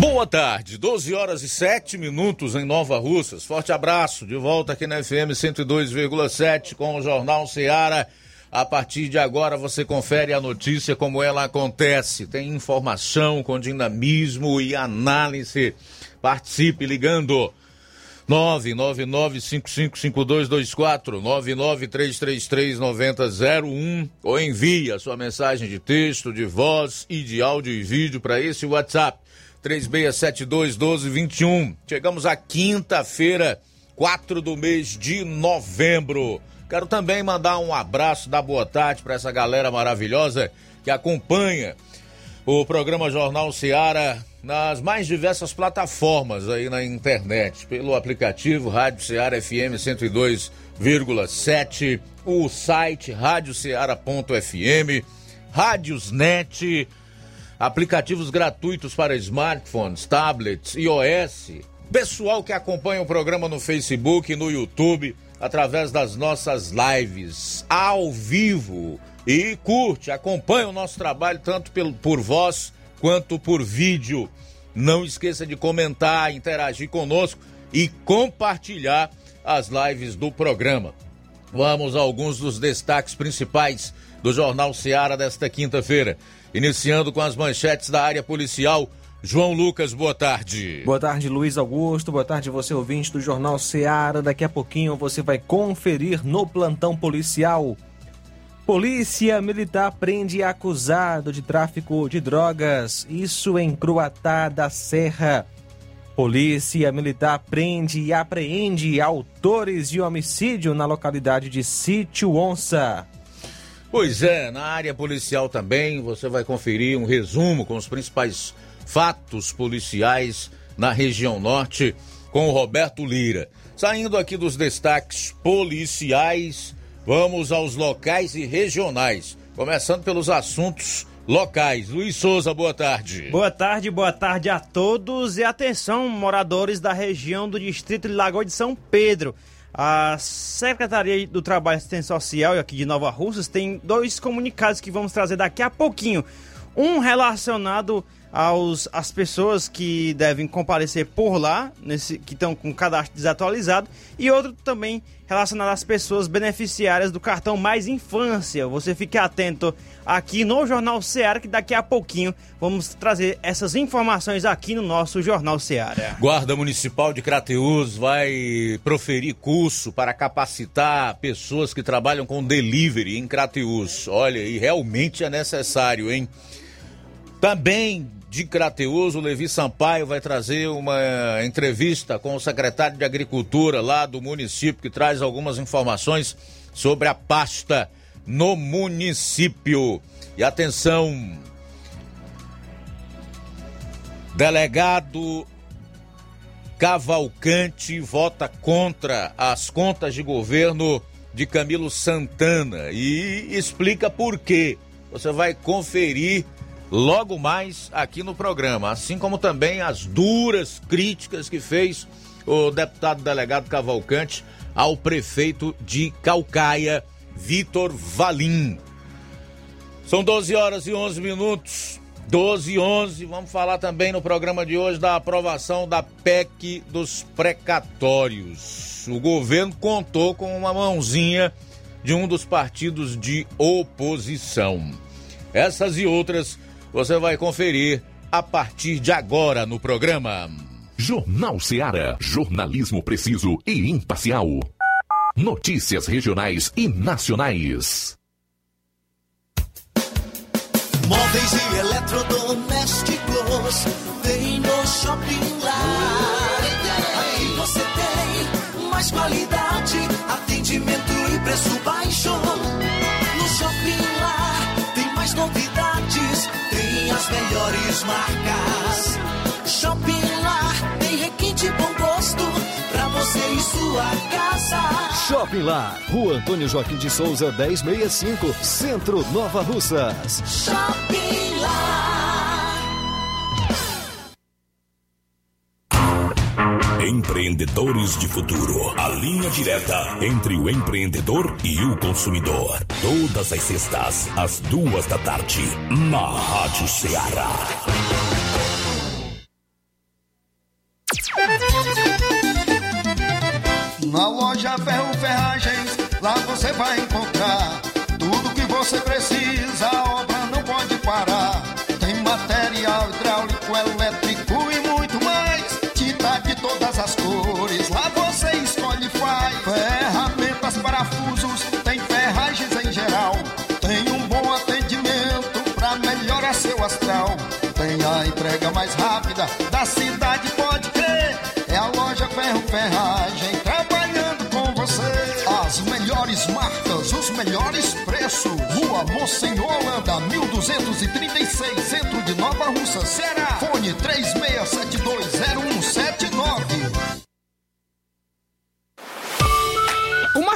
Boa tarde, 12 horas e 7 minutos em Nova Russas. Forte abraço, de volta aqui na FM 102,7 com o Jornal Seara. A partir de agora você confere a notícia como ela acontece. Tem informação com dinamismo e análise. Participe ligando 999555224 993339001 ou envie a sua mensagem de texto, de voz e de áudio e vídeo para esse WhatsApp 3672-1221. Chegamos à quinta-feira, 4 do mês de novembro. Quero também mandar um abraço da boa tarde para essa galera maravilhosa que acompanha o programa Jornal Seara nas mais diversas plataformas aí na internet, pelo aplicativo Rádio Seara FM 102,7, o site radioceara.fm, Rádiosnet, aplicativos gratuitos para smartphones, tablets, iOS. Pessoal que acompanha o programa no Facebook no YouTube através das nossas lives ao vivo e curte, acompanha o nosso trabalho tanto por voz quanto por vídeo. Não esqueça de comentar, interagir conosco e compartilhar as lives do programa. Vamos a alguns dos destaques principais do Jornal Seara desta quinta-feira. Iniciando com as manchetes da área policial. João Lucas, boa tarde. Boa tarde, Luiz Augusto. Boa tarde, você ouvinte do Jornal Seara. Daqui a pouquinho você vai conferir no plantão policial. Polícia Militar prende acusado de tráfico de drogas. Isso em Cruatá da Serra. Polícia Militar prende e apreende autores de homicídio na localidade de Sítio Onça. Pois é, na área policial também você vai conferir um resumo com os principais fatos policiais na região norte com o Roberto Lira. Saindo aqui dos destaques policiais, vamos aos locais e regionais, começando pelos assuntos locais. Luiz Souza, boa tarde. Boa tarde, boa tarde a todos e atenção, moradores da região do distrito de Lagoa de São Pedro. A Secretaria do Trabalho e Assistência Social aqui de Nova Russas tem dois comunicados que vamos trazer daqui a pouquinho. Um relacionado aos as pessoas que devem comparecer por lá, nesse, que estão com cadastro desatualizado, e outro também relacionado às pessoas beneficiárias do cartão Mais Infância. Você fique atento aqui no Jornal Seara, que daqui a pouquinho vamos trazer essas informações aqui no nosso Jornal Seara. Guarda Municipal de Crateus vai proferir curso para capacitar pessoas que trabalham com delivery em Crateus. Olha, e realmente é necessário, hein? Também de Crateus, o Levi Sampaio vai trazer uma entrevista com o secretário de Agricultura lá do município, que traz algumas informações sobre a pasta no município. E atenção, delegado Cavalcante vota contra as contas de governo de Camilo Santana e explica por quê. Você vai conferir logo mais aqui no programa, assim como também as duras críticas que fez o deputado delegado Cavalcante ao prefeito de Calcaia, Vitor Valim. São 12 horas e 11 minutos. 12 e 11. Vamos falar também no programa de hoje da aprovação da PEC dos precatórios. O governo contou com uma mãozinha de um dos partidos de oposição. Essas e outras você vai conferir a partir de agora no programa. Jornal Seara. Jornalismo preciso e imparcial. Notícias regionais e nacionais. Móveis e eletrodomésticos tem no Shopping Lar. Aqui você tem mais qualidade, atendimento e preço baixo. No Shopping Lar tem mais novidades, melhores marcas. Shopping Lar tem requinte bom gosto pra você em sua casa. Shopping Lar, Rua Antônio Joaquim de Souza, 1065, Centro Nova Russas. Shopping Lar. Empreendedores de Futuro. A linha direta entre o empreendedor e o consumidor. Todas as sextas, às duas da tarde, na Rádio Ceará. Na loja Ferro Ferragens, lá você vai encontrar tudo que você precisa, parafusos, tem ferragens em geral. Tem um bom atendimento pra melhorar seu astral. Tem a entrega mais rápida da cidade, pode crer. É a loja Ferro Ferragem trabalhando com você. As melhores marcas, os melhores preços. Rua Monsenhor Holanda, 1236, centro de Nova Russa, Ceará. Fone 36720179.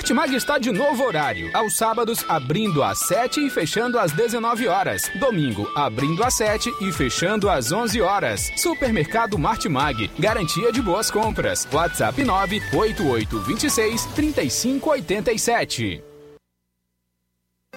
Martimag está de novo horário. Aos sábados, abrindo às 7 e fechando às 19 horas. Domingo, abrindo às 7 e fechando às 11 horas. Supermercado Martimag. Garantia de boas compras. WhatsApp 98826 3587.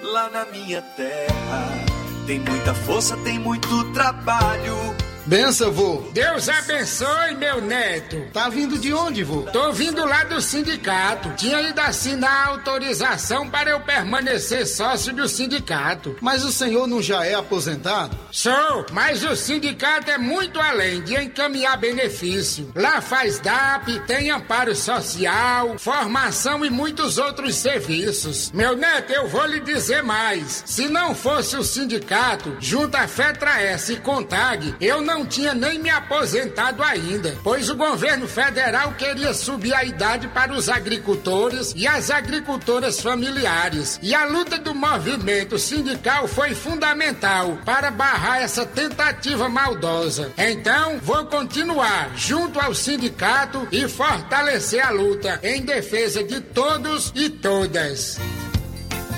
Lá na minha terra tem muita força, tem muito trabalho. Benção, vô. Deus abençoe, meu neto. Tá vindo de onde, vô? Tô vindo lá do sindicato. Tinha ido assinar autorização para eu permanecer sócio do sindicato. Mas o senhor não já é aposentado? Sou, mas o sindicato é muito além de encaminhar benefício. Lá faz DAP, tem amparo social, formação e muitos outros serviços. Meu neto, eu vou lhe dizer mais. Se não fosse o sindicato, junto à Fetra S e Contag, eu não tinha nem me aposentado ainda, pois o governo federal queria subir a idade para os agricultores e as agricultoras familiares. E a luta do movimento sindical foi fundamental para barrar essa tentativa maldosa. Então, vou continuar junto ao sindicato e fortalecer a luta em defesa de todos e todas.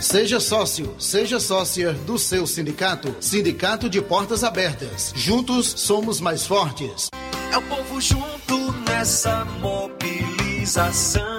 Seja sócio, seja sócia do seu sindicato. Sindicato de Portas Abertas. Juntos somos mais fortes. É o povo junto nessa mobilização.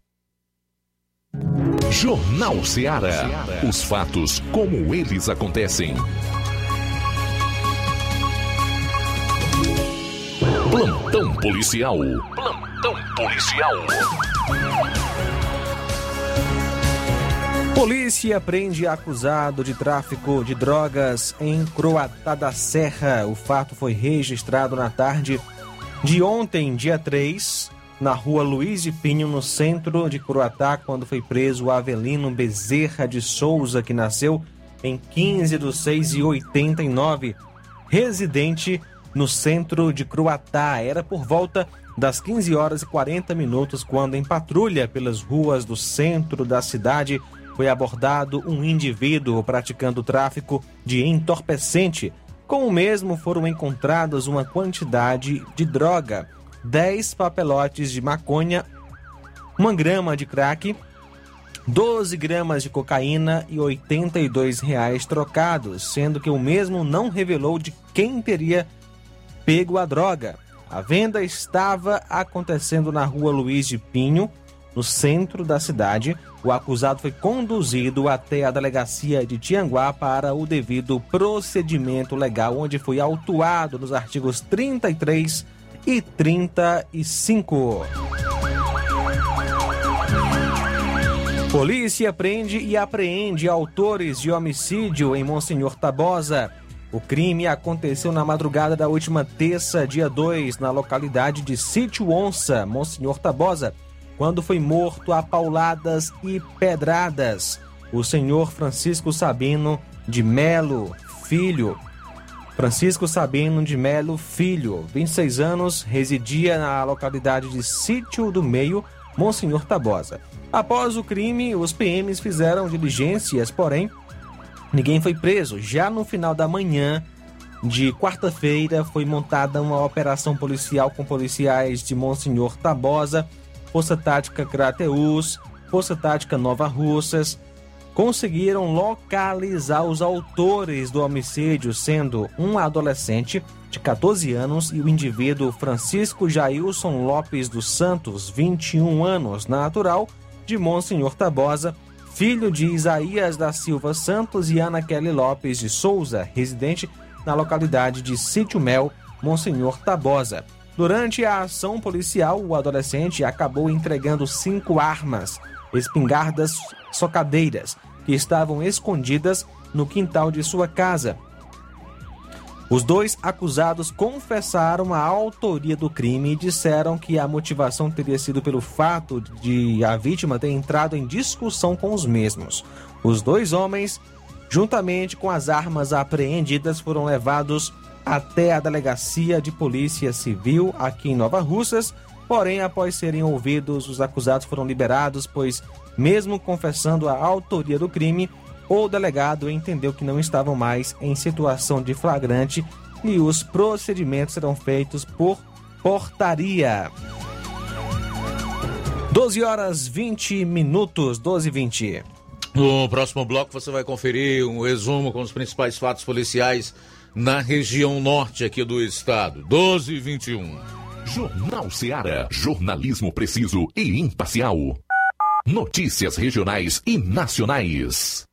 Jornal Ceará. Os fatos como eles acontecem. Plantão policial. Plantão policial. Polícia prende acusado de tráfico de drogas em Croatá da Serra. O fato foi registrado na tarde de ontem, dia 3, na rua Luiz de Pinho, no centro de Croatá, quando foi preso Avelino Bezerra de Souza, que nasceu em 15 de 6 e 89, residente no centro de Cruatá. Era por volta das 15 horas e 40 minutos quando, em patrulha pelas ruas do centro da cidade, foi abordado um indivíduo praticando tráfico de entorpecente. Com o mesmo foram encontradas uma quantidade de droga, 10 papelotes de maconha, 1 grama de crack, 12 gramas de cocaína e 82 reais trocados, sendo que o mesmo não revelou de quem teria pego a droga. A venda estava acontecendo na rua Luiz de Pinho, no centro da cidade. O acusado foi conduzido até a delegacia de Tianguá para o devido procedimento legal, onde foi autuado nos artigos 33 e 35. Polícia prende e apreende autores de homicídio em Monsenhor Tabosa. O crime aconteceu na madrugada da última terça, dia 2, na localidade de Sítio Onça, Monsenhor Tabosa, quando foi morto a pauladas e pedradas. O senhor Francisco Sabino de Melo, filho. Francisco Sabino de Melo, filho, 26 anos, residia na localidade de Sítio do Meio, Monsenhor Tabosa. Após o crime, os PMs fizeram diligências, porém, ninguém foi preso. Já no final da manhã de quarta-feira, foi montada uma operação policial com policiais de Monsenhor Tabosa, Força Tática Crateus, Força Tática Nova Russas, conseguiram localizar os autores do homicídio, sendo um adolescente de 14 anos e o indivíduo Francisco Jailson Lopes dos Santos, 21 anos, natural de Monsenhor Tabosa, filho de Isaías da Silva Santos e Ana Kelly Lopes de Souza, residente na localidade de Sítio Mel, Monsenhor Tabosa. Durante a ação policial, o adolescente acabou entregando cinco armas, espingardas socadeiras, que estavam escondidas no quintal de sua casa, os dois acusados confessaram a autoria do crime e disseram que a motivação teria sido pelo fato de a vítima ter entrado em discussão com os mesmos. Os dois homens, juntamente com as armas apreendidas, foram levados até a delegacia de polícia civil aqui em Nova Russas. Porém, após serem ouvidos, os acusados foram liberados, pois, mesmo confessando a autoria do crime, o delegado entendeu que não estavam mais em situação de flagrante e os procedimentos serão feitos por portaria. 12 horas 20 minutos, 12 e 20. No próximo bloco você vai conferir um resumo com os principais fatos policiais na região norte aqui do estado. 12 e 21. Jornal Seara. Jornalismo preciso e imparcial. Notícias regionais e nacionais.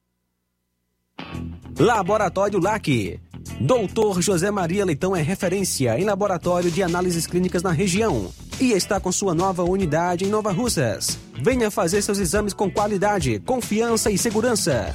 Laboratório LAC. Doutor José Maria Leitão é referência em laboratório de análises clínicas na região e está com sua nova unidade em Nova Russas. Venha fazer seus exames com qualidade, confiança e segurança.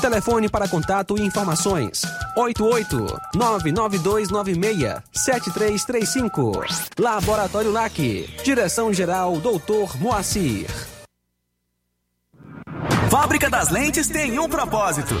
Telefone para contato e informações: 88-99296-7335. Laboratório LAC. Direção-Geral Doutor Moacir. Fábrica das Lentes tem um propósito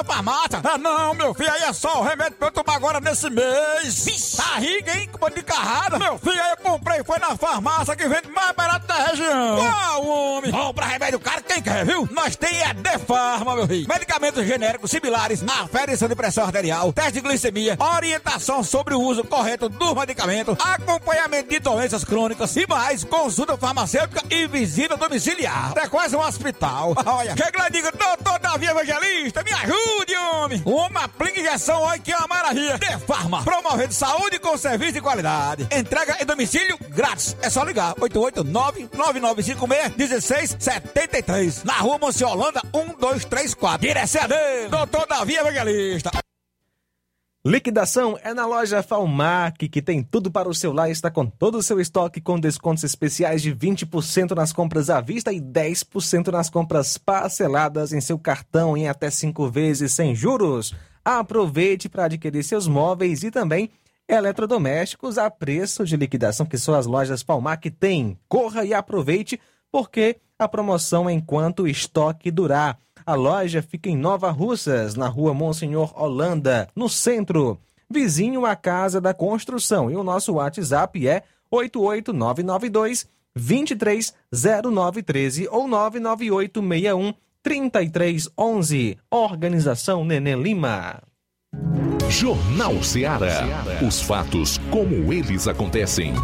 na farmácia. Ah, não, meu filho, aí é só o remédio pra eu tomar agora nesse mês. Vixe. Tá rica, hein, com de carrada. Meu filho, aí eu comprei, foi na farmácia que vende mais barato da região. Qual, homem? Compra remédio caro, quem quer, viu? Nós tem é Defarma, meu filho. Medicamentos genéricos similares, aferição de pressão arterial, teste de glicemia, orientação sobre o uso correto do medicamento, acompanhamento de doenças crônicas e mais, consulta farmacêutica e visita domiciliar. É quase um hospital. Olha, chega lá e diga, doutor Davi Evangelista, me ajude, homem. Uma aplica injeção, olha que é uma maravilha. De Farma, promovendo saúde com serviço de qualidade. Entrega em domicílio grátis. É só ligar, 889-9956-1673. Na rua Monsiolanda, 1234. Direção dele, doutor Davi Evangelista. Liquidação é na loja Falmac, que tem tudo para o seu lar e está com todo o seu estoque com descontos especiais de 20% nas compras à vista e 10% nas compras parceladas em seu cartão em até 5 vezes sem juros. Aproveite para adquirir seus móveis e também eletrodomésticos a preço de liquidação que só as lojas Falmac têm. Corra e aproveite, porque a promoção é enquanto o estoque durar. A loja fica em Nova Russas, na rua Monsenhor Holanda, no centro, vizinho à Casa da Construção. E o nosso WhatsApp é 88992 230913 ou 99861 3311. Organização Nenê Lima. Jornal Ceará. Os fatos como eles acontecem.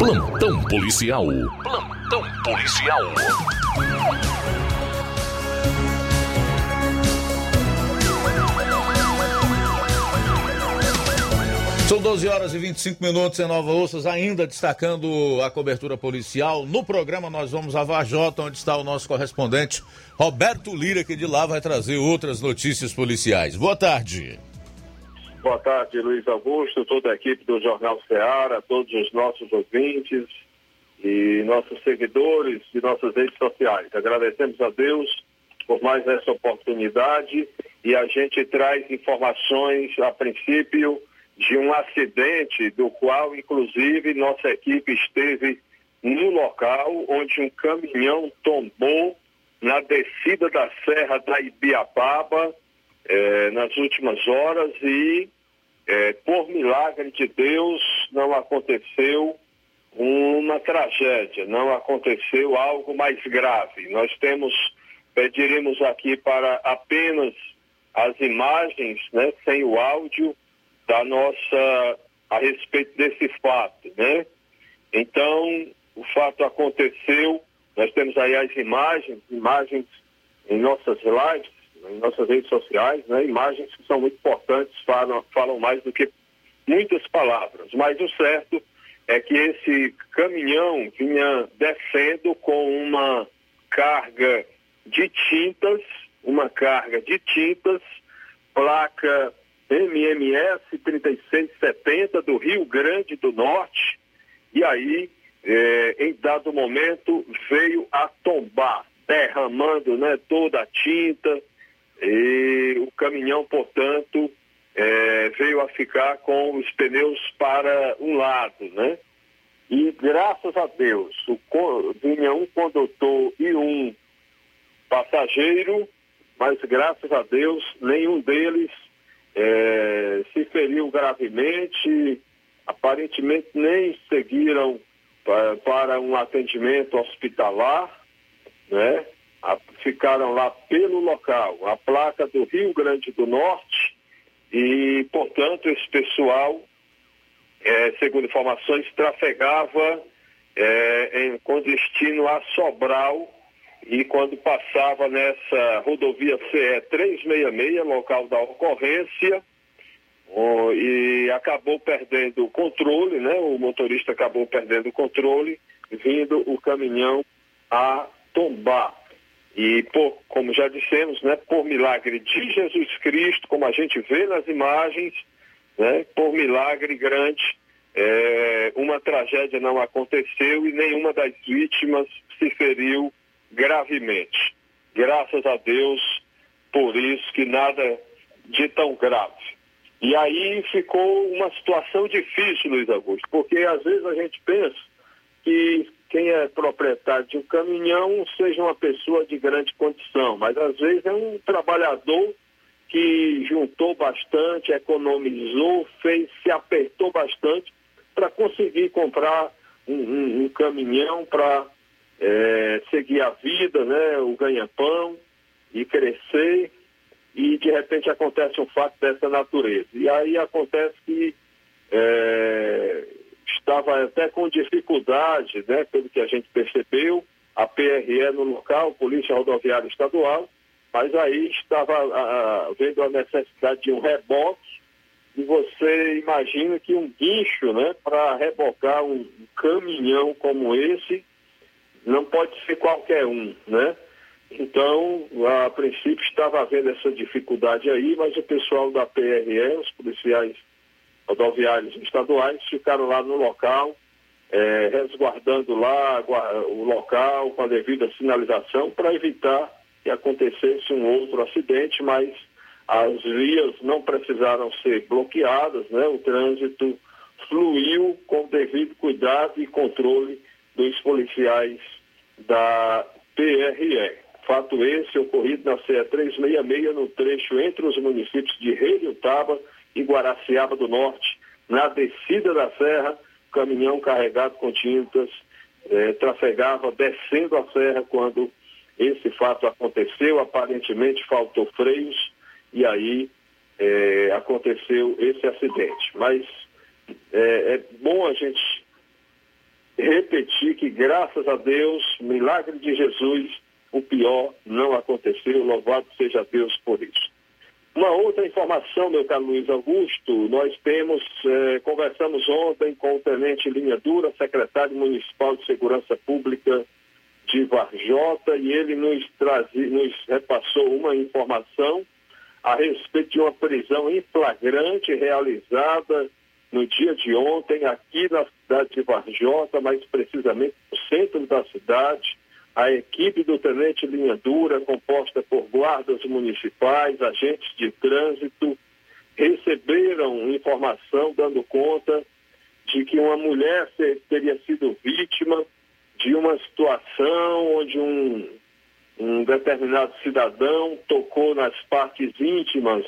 Plantão policial. Plantão policial. São 12 horas e 25 minutos em Nova Ossas, ainda destacando a cobertura policial. No programa nós vamos a Vajota, onde está o nosso correspondente Roberto Lira, que de lá vai trazer outras notícias policiais. Boa tarde. Boa tarde, Luiz Augusto, toda a equipe do Jornal Ceará, todos os nossos ouvintes e nossos seguidores de nossas redes sociais. Agradecemos a Deus por mais essa oportunidade e a gente traz informações, a princípio, de um acidente do qual, inclusive, nossa equipe esteve no local onde um caminhão tombou na descida da Serra da Ibiapaba eh, nas últimas horas e, eh, por milagre de Deus, não aconteceu uma tragédia, não aconteceu algo mais grave. Nós temos, pediremos aqui para apenas as imagens, né, sem o áudio, da nossa, a respeito desse fato, né? Então, o fato aconteceu, nós temos aí as imagens, imagens em nossas lives, em nossas redes sociais, né? imagens que são muito importantes, falam, falam mais do que muitas palavras. Mas o certo é que esse caminhão vinha descendo com uma carga de tintas, uma carga de tintas, placa MMS 3670 do Rio Grande do Norte, e aí, eh, em dado momento, veio a tombar, derramando né, toda a tinta, e o caminhão, portanto, eh, veio a ficar com os pneus para um lado, né? E graças a Deus, o, vinha um condutor e um passageiro, mas graças a Deus nenhum deles é, se feriu gravemente, aparentemente nem seguiram para, para um atendimento hospitalar, né? Ficaram lá pelo local, a placa do Rio Grande do Norte, e, portanto, esse pessoal, é, segundo informações, trafegava é, em, com destino a Sobral, e quando passava nessa rodovia CE 366, local da ocorrência, oh, e acabou perdendo o controle, né? O motorista acabou perdendo o controle, vindo o caminhão a tombar. E por, como já dissemos, né, por milagre de Jesus Cristo, como a gente vê nas imagens, né, por milagre grande, é, uma tragédia não aconteceu e nenhuma das vítimas se feriu gravemente. Graças a Deus por isso que nada de tão grave. E aí ficou uma situação difícil, Luiz Augusto, porque às vezes a gente pensa que quem é proprietário de um caminhão seja uma pessoa de grande condição, mas às vezes é um trabalhador que juntou bastante, economizou, fez, se apertou bastante para conseguir comprar um, um, um caminhão para é, seguir a vida, né, o ganha-pão e crescer, e de repente acontece um fato dessa natureza. E aí acontece que é, estava até com dificuldade, né, pelo que a gente percebeu, a PRE no local, Polícia Rodoviária Estadual, mas aí estava a, vendo a necessidade de um reboque, e você imagina que um guincho, né, para rebocar um caminhão como esse, não pode ser qualquer um, né? Então, a princípio estava havendo essa dificuldade aí, mas o pessoal da PRE, os policiais rodoviários estaduais, ficaram lá no local, é, resguardando lá o local com a devida sinalização para evitar que acontecesse um outro acidente, mas as vias não precisaram ser bloqueadas, né? O trânsito fluiu com devido cuidado e controle dos policiais da PRE. Fato esse ocorrido na CE 366, no trecho entre os municípios de Taba e Guaraciaba do Norte, na descida da serra, o caminhão carregado com tintas eh, trafegava descendo a serra quando esse fato aconteceu, aparentemente faltou freios e aí eh, aconteceu esse acidente. Mas é, é bom a gente repetir que, graças a Deus, milagre de Jesus, o pior não aconteceu. Louvado seja Deus por isso. Uma outra informação, meu caro Luiz Augusto, nós temos, eh, conversamos ontem com o Tenente Linha Dura, secretário municipal de Segurança Pública de Varjota, e ele nos, trazi, nos repassou uma informação a respeito de uma prisão em flagrante realizada no dia de ontem, aqui na cidade de Varjota, mais precisamente no centro da cidade, a equipe do Tenente Linha Dura, composta por guardas municipais, agentes de trânsito, receberam informação dando conta de que uma mulher teria sido vítima de uma situação onde um, um determinado cidadão tocou nas partes íntimas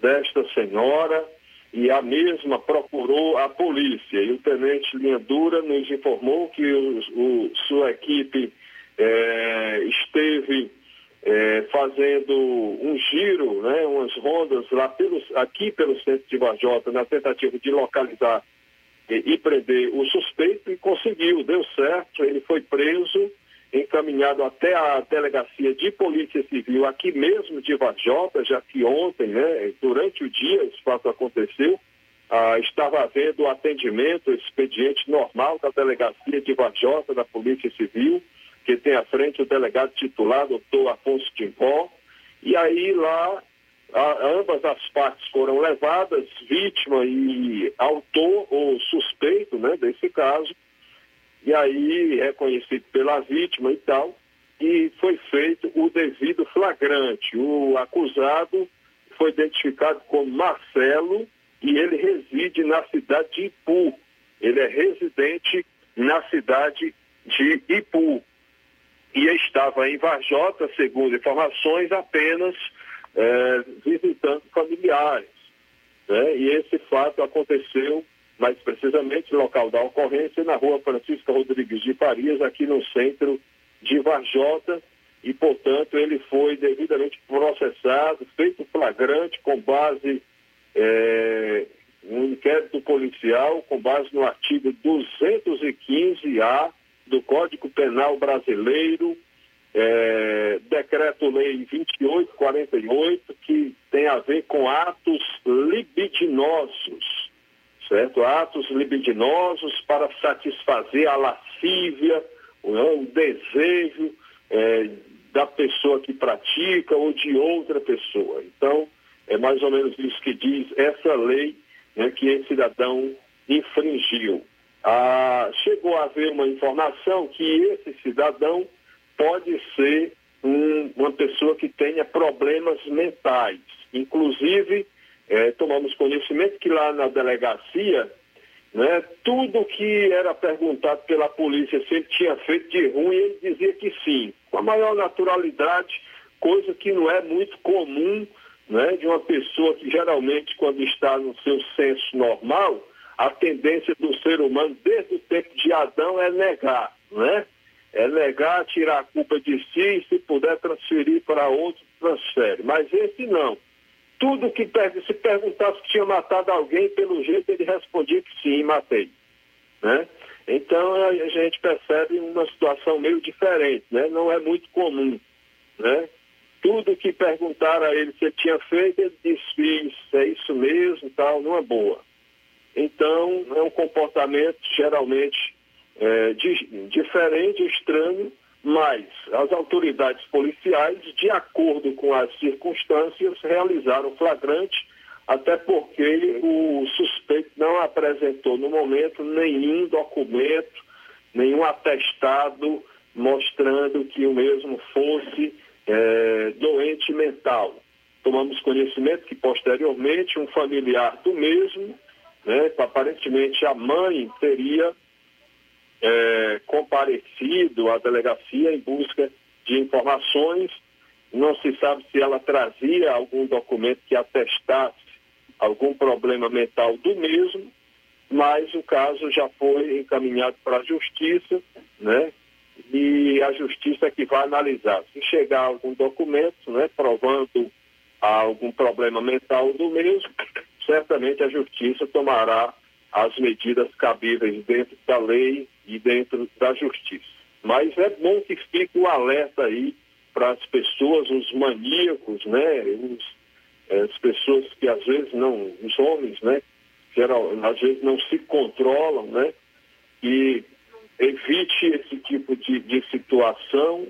desta senhora e a mesma procurou a polícia. E o tenente Linha Dura nos informou que o, o sua equipe é, esteve é, fazendo um giro, né, umas rondas lá pelos, aqui pelo centro de Bajota, na tentativa de localizar e, e prender o suspeito e conseguiu, deu certo, ele foi preso, encaminhado até a delegacia de polícia civil aqui mesmo de Vajota, já que ontem, né, durante o dia esse fato aconteceu, ah, estava havendo atendimento, expediente normal da delegacia de Vajota, da Polícia Civil, que tem à frente o delegado titular, doutor Afonso Timbó, e aí lá a, ambas as partes foram levadas, vítima e autor ou suspeito né, desse caso, e aí reconhecido pela vítima e tal, e foi feito o devido flagrante. O acusado foi identificado como Marcelo e ele reside na cidade de Ipu. Ele é residente na cidade de Ipu. E estava em Varjota, segundo informações, apenas é, visitando familiares. Né? E esse fato aconteceu mais precisamente no local da ocorrência, na rua Francisca Rodrigues de Farias, aqui no centro de Varjota, e, portanto, ele foi devidamente processado, feito flagrante com base é, um inquérito policial, com base no artigo 215-A do Código Penal Brasileiro, é, Decreto-Lei 2848, que tem a ver com atos libidinosos certo? Atos libidinosos para satisfazer a lascívia, o, o desejo é, da pessoa que pratica ou de outra pessoa. Então, é mais ou menos isso que diz essa lei né, que esse cidadão infringiu. Ah, chegou a haver uma informação que esse cidadão pode ser um, uma pessoa que tenha problemas mentais, inclusive é, tomamos conhecimento que lá na delegacia, né, tudo que era perguntado pela polícia se ele tinha feito de ruim, ele dizia que sim, com a maior naturalidade, coisa que não é muito comum né, de uma pessoa que geralmente, quando está no seu senso normal, a tendência do ser humano desde o tempo de Adão é negar, né? É negar, tirar a culpa de si e se puder transferir para outro, transfere. Mas esse não tudo que se perguntasse se tinha matado alguém, pelo jeito ele respondia que sim, matei. Né? Então a gente percebe uma situação meio diferente, né? não é muito comum. Né? Tudo que perguntaram a ele se ele tinha feito, ele disse, é isso mesmo, tal, não é boa. Então é um comportamento geralmente é, di diferente, estranho, mas as autoridades policiais, de acordo com as circunstâncias, realizaram flagrante, até porque o suspeito não apresentou no momento nenhum documento, nenhum atestado mostrando que o mesmo fosse é, doente mental. Tomamos conhecimento que posteriormente um familiar do mesmo, né, aparentemente a mãe teria é, comparecido à delegacia em busca de informações. Não se sabe se ela trazia algum documento que atestasse algum problema mental do mesmo, mas o caso já foi encaminhado para a justiça, né? E a justiça é que vai analisar. Se chegar algum documento, né, provando algum problema mental do mesmo, certamente a justiça tomará as medidas cabíveis dentro da lei e dentro da justiça. Mas é bom que fique o alerta aí para as pessoas, os maníacos, né? Os, as pessoas que às vezes não, os homens, né? Geral, às vezes não se controlam, né? E evite esse tipo de, de situação,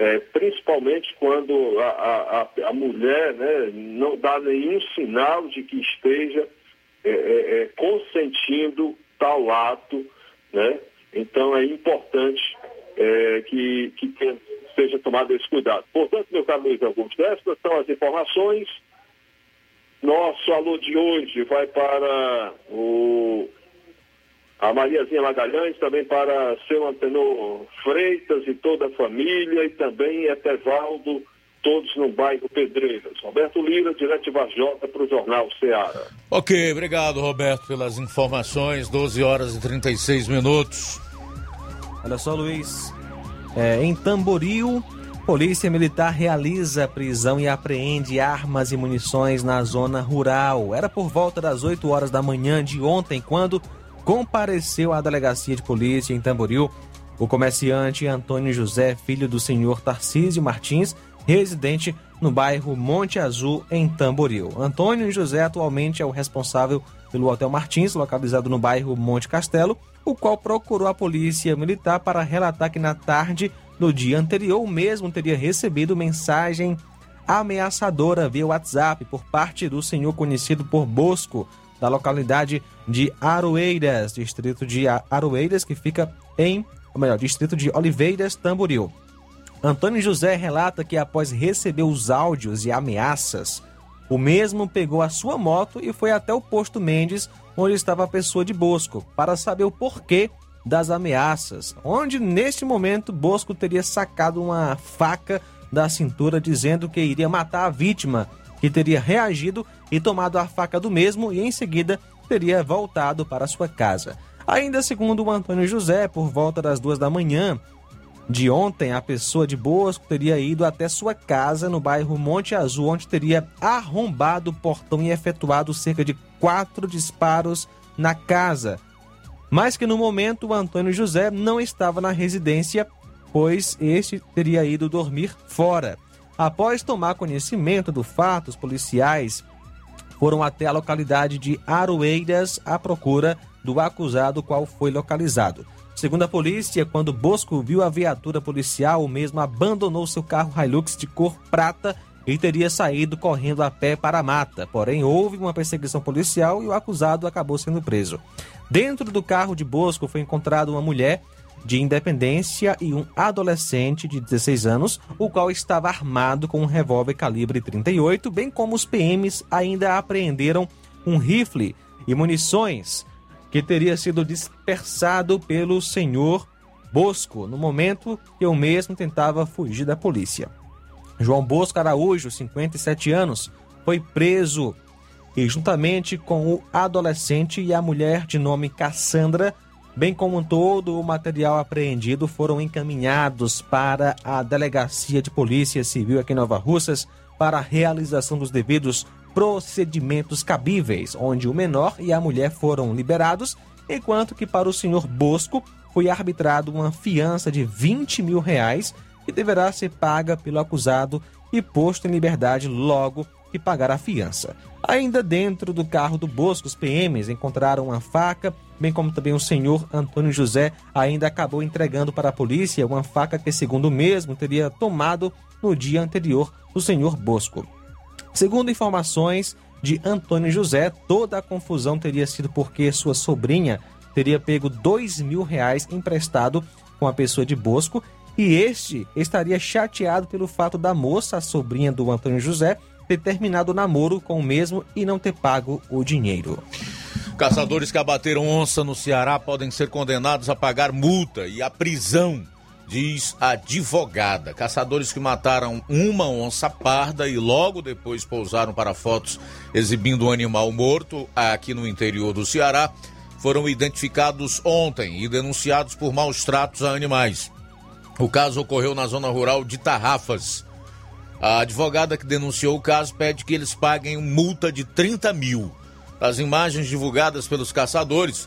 é, principalmente quando a, a, a, mulher né, não dá nenhum sinal de que esteja é, é, consentindo tal ato, né? Então é importante é, que, que tenha, seja tomado esse cuidado. Portanto, meu caro Luiz Augusto, essas são as informações. Nosso alô de hoje vai para o, a Mariazinha Magalhães, também para seu Antenor Freitas e toda a família, e também Etevaldo todos no bairro Pedreiras. Roberto Lira, direto de Vajota, para o Jornal Ceará. Ok, obrigado, Roberto, pelas informações. 12 horas e 36 minutos. Olha só, Luiz. É, em Tamboril, Polícia Militar realiza prisão e apreende armas e munições na zona rural. Era por volta das 8 horas da manhã de ontem, quando compareceu à delegacia de polícia em Tamboril o comerciante Antônio José, filho do senhor Tarcísio Martins, residente no bairro Monte Azul, em Tamboril. Antônio José atualmente é o responsável pelo Hotel Martins, localizado no bairro Monte Castelo, o qual procurou a polícia militar para relatar que na tarde do dia anterior mesmo teria recebido mensagem ameaçadora via WhatsApp por parte do senhor conhecido por Bosco, da localidade de Aroeiras, distrito de Aroeiras, que fica em, ou melhor, distrito de Oliveiras, Tamboril. Antônio José relata que após receber os áudios e ameaças, o mesmo pegou a sua moto e foi até o posto Mendes, onde estava a pessoa de Bosco, para saber o porquê das ameaças, onde neste momento Bosco teria sacado uma faca da cintura dizendo que iria matar a vítima, que teria reagido e tomado a faca do mesmo e em seguida teria voltado para sua casa. Ainda segundo o Antônio José, por volta das duas da manhã de ontem, a pessoa de Bosco teria ido até sua casa no bairro Monte Azul, onde teria arrombado o portão e efetuado cerca de quatro disparos na casa. Mas que no momento o Antônio José não estava na residência pois este teria ido dormir fora. Após tomar conhecimento do fato, os policiais foram até a localidade de Aroeiras à procura do acusado, qual foi localizado. Segundo a polícia, quando Bosco viu a viatura policial, o mesmo abandonou seu carro Hilux de cor prata e teria saído correndo a pé para a mata. Porém, houve uma perseguição policial e o acusado acabou sendo preso. Dentro do carro de Bosco foi encontrada uma mulher de Independência e um adolescente de 16 anos, o qual estava armado com um revólver calibre 38, bem como os PMs ainda apreenderam um rifle e munições que teria sido dispersado pelo senhor Bosco no momento que o mesmo tentava fugir da polícia. João Bosco Araújo, 57 anos, foi preso e juntamente com o adolescente e a mulher de nome Cassandra bem como todo o material apreendido foram encaminhados para a Delegacia de Polícia Civil aqui em Nova Russas para a realização dos devidos procedimentos cabíveis, onde o menor e a mulher foram liberados, enquanto que para o senhor Bosco foi arbitrado uma fiança de 20 mil reais que deverá ser paga pelo acusado e posto em liberdade logo que pagar a fiança. Ainda dentro do carro do Bosco, os PMs encontraram uma faca, bem como também o senhor Antônio José ainda acabou entregando para a polícia uma faca que, segundo o mesmo, teria tomado no dia anterior o senhor Bosco. Segundo informações de Antônio José, toda a confusão teria sido porque sua sobrinha teria pego dois mil reais emprestado com a pessoa de Bosco e este estaria chateado pelo fato da moça, a sobrinha do Antônio José, ter terminado o namoro com o mesmo e não ter pago o dinheiro. Caçadores que abateram onça no Ceará podem ser condenados a pagar multa e a prisão, diz a advogada. Caçadores que mataram uma onça parda e logo depois pousaram para fotos exibindo um animal morto aqui no interior do Ceará foram identificados ontem e denunciados por maus tratos a animais. O caso ocorreu na zona rural de Tarrafas. A advogada que denunciou o caso pede que eles paguem multa de 30 mil. As imagens divulgadas pelos caçadores,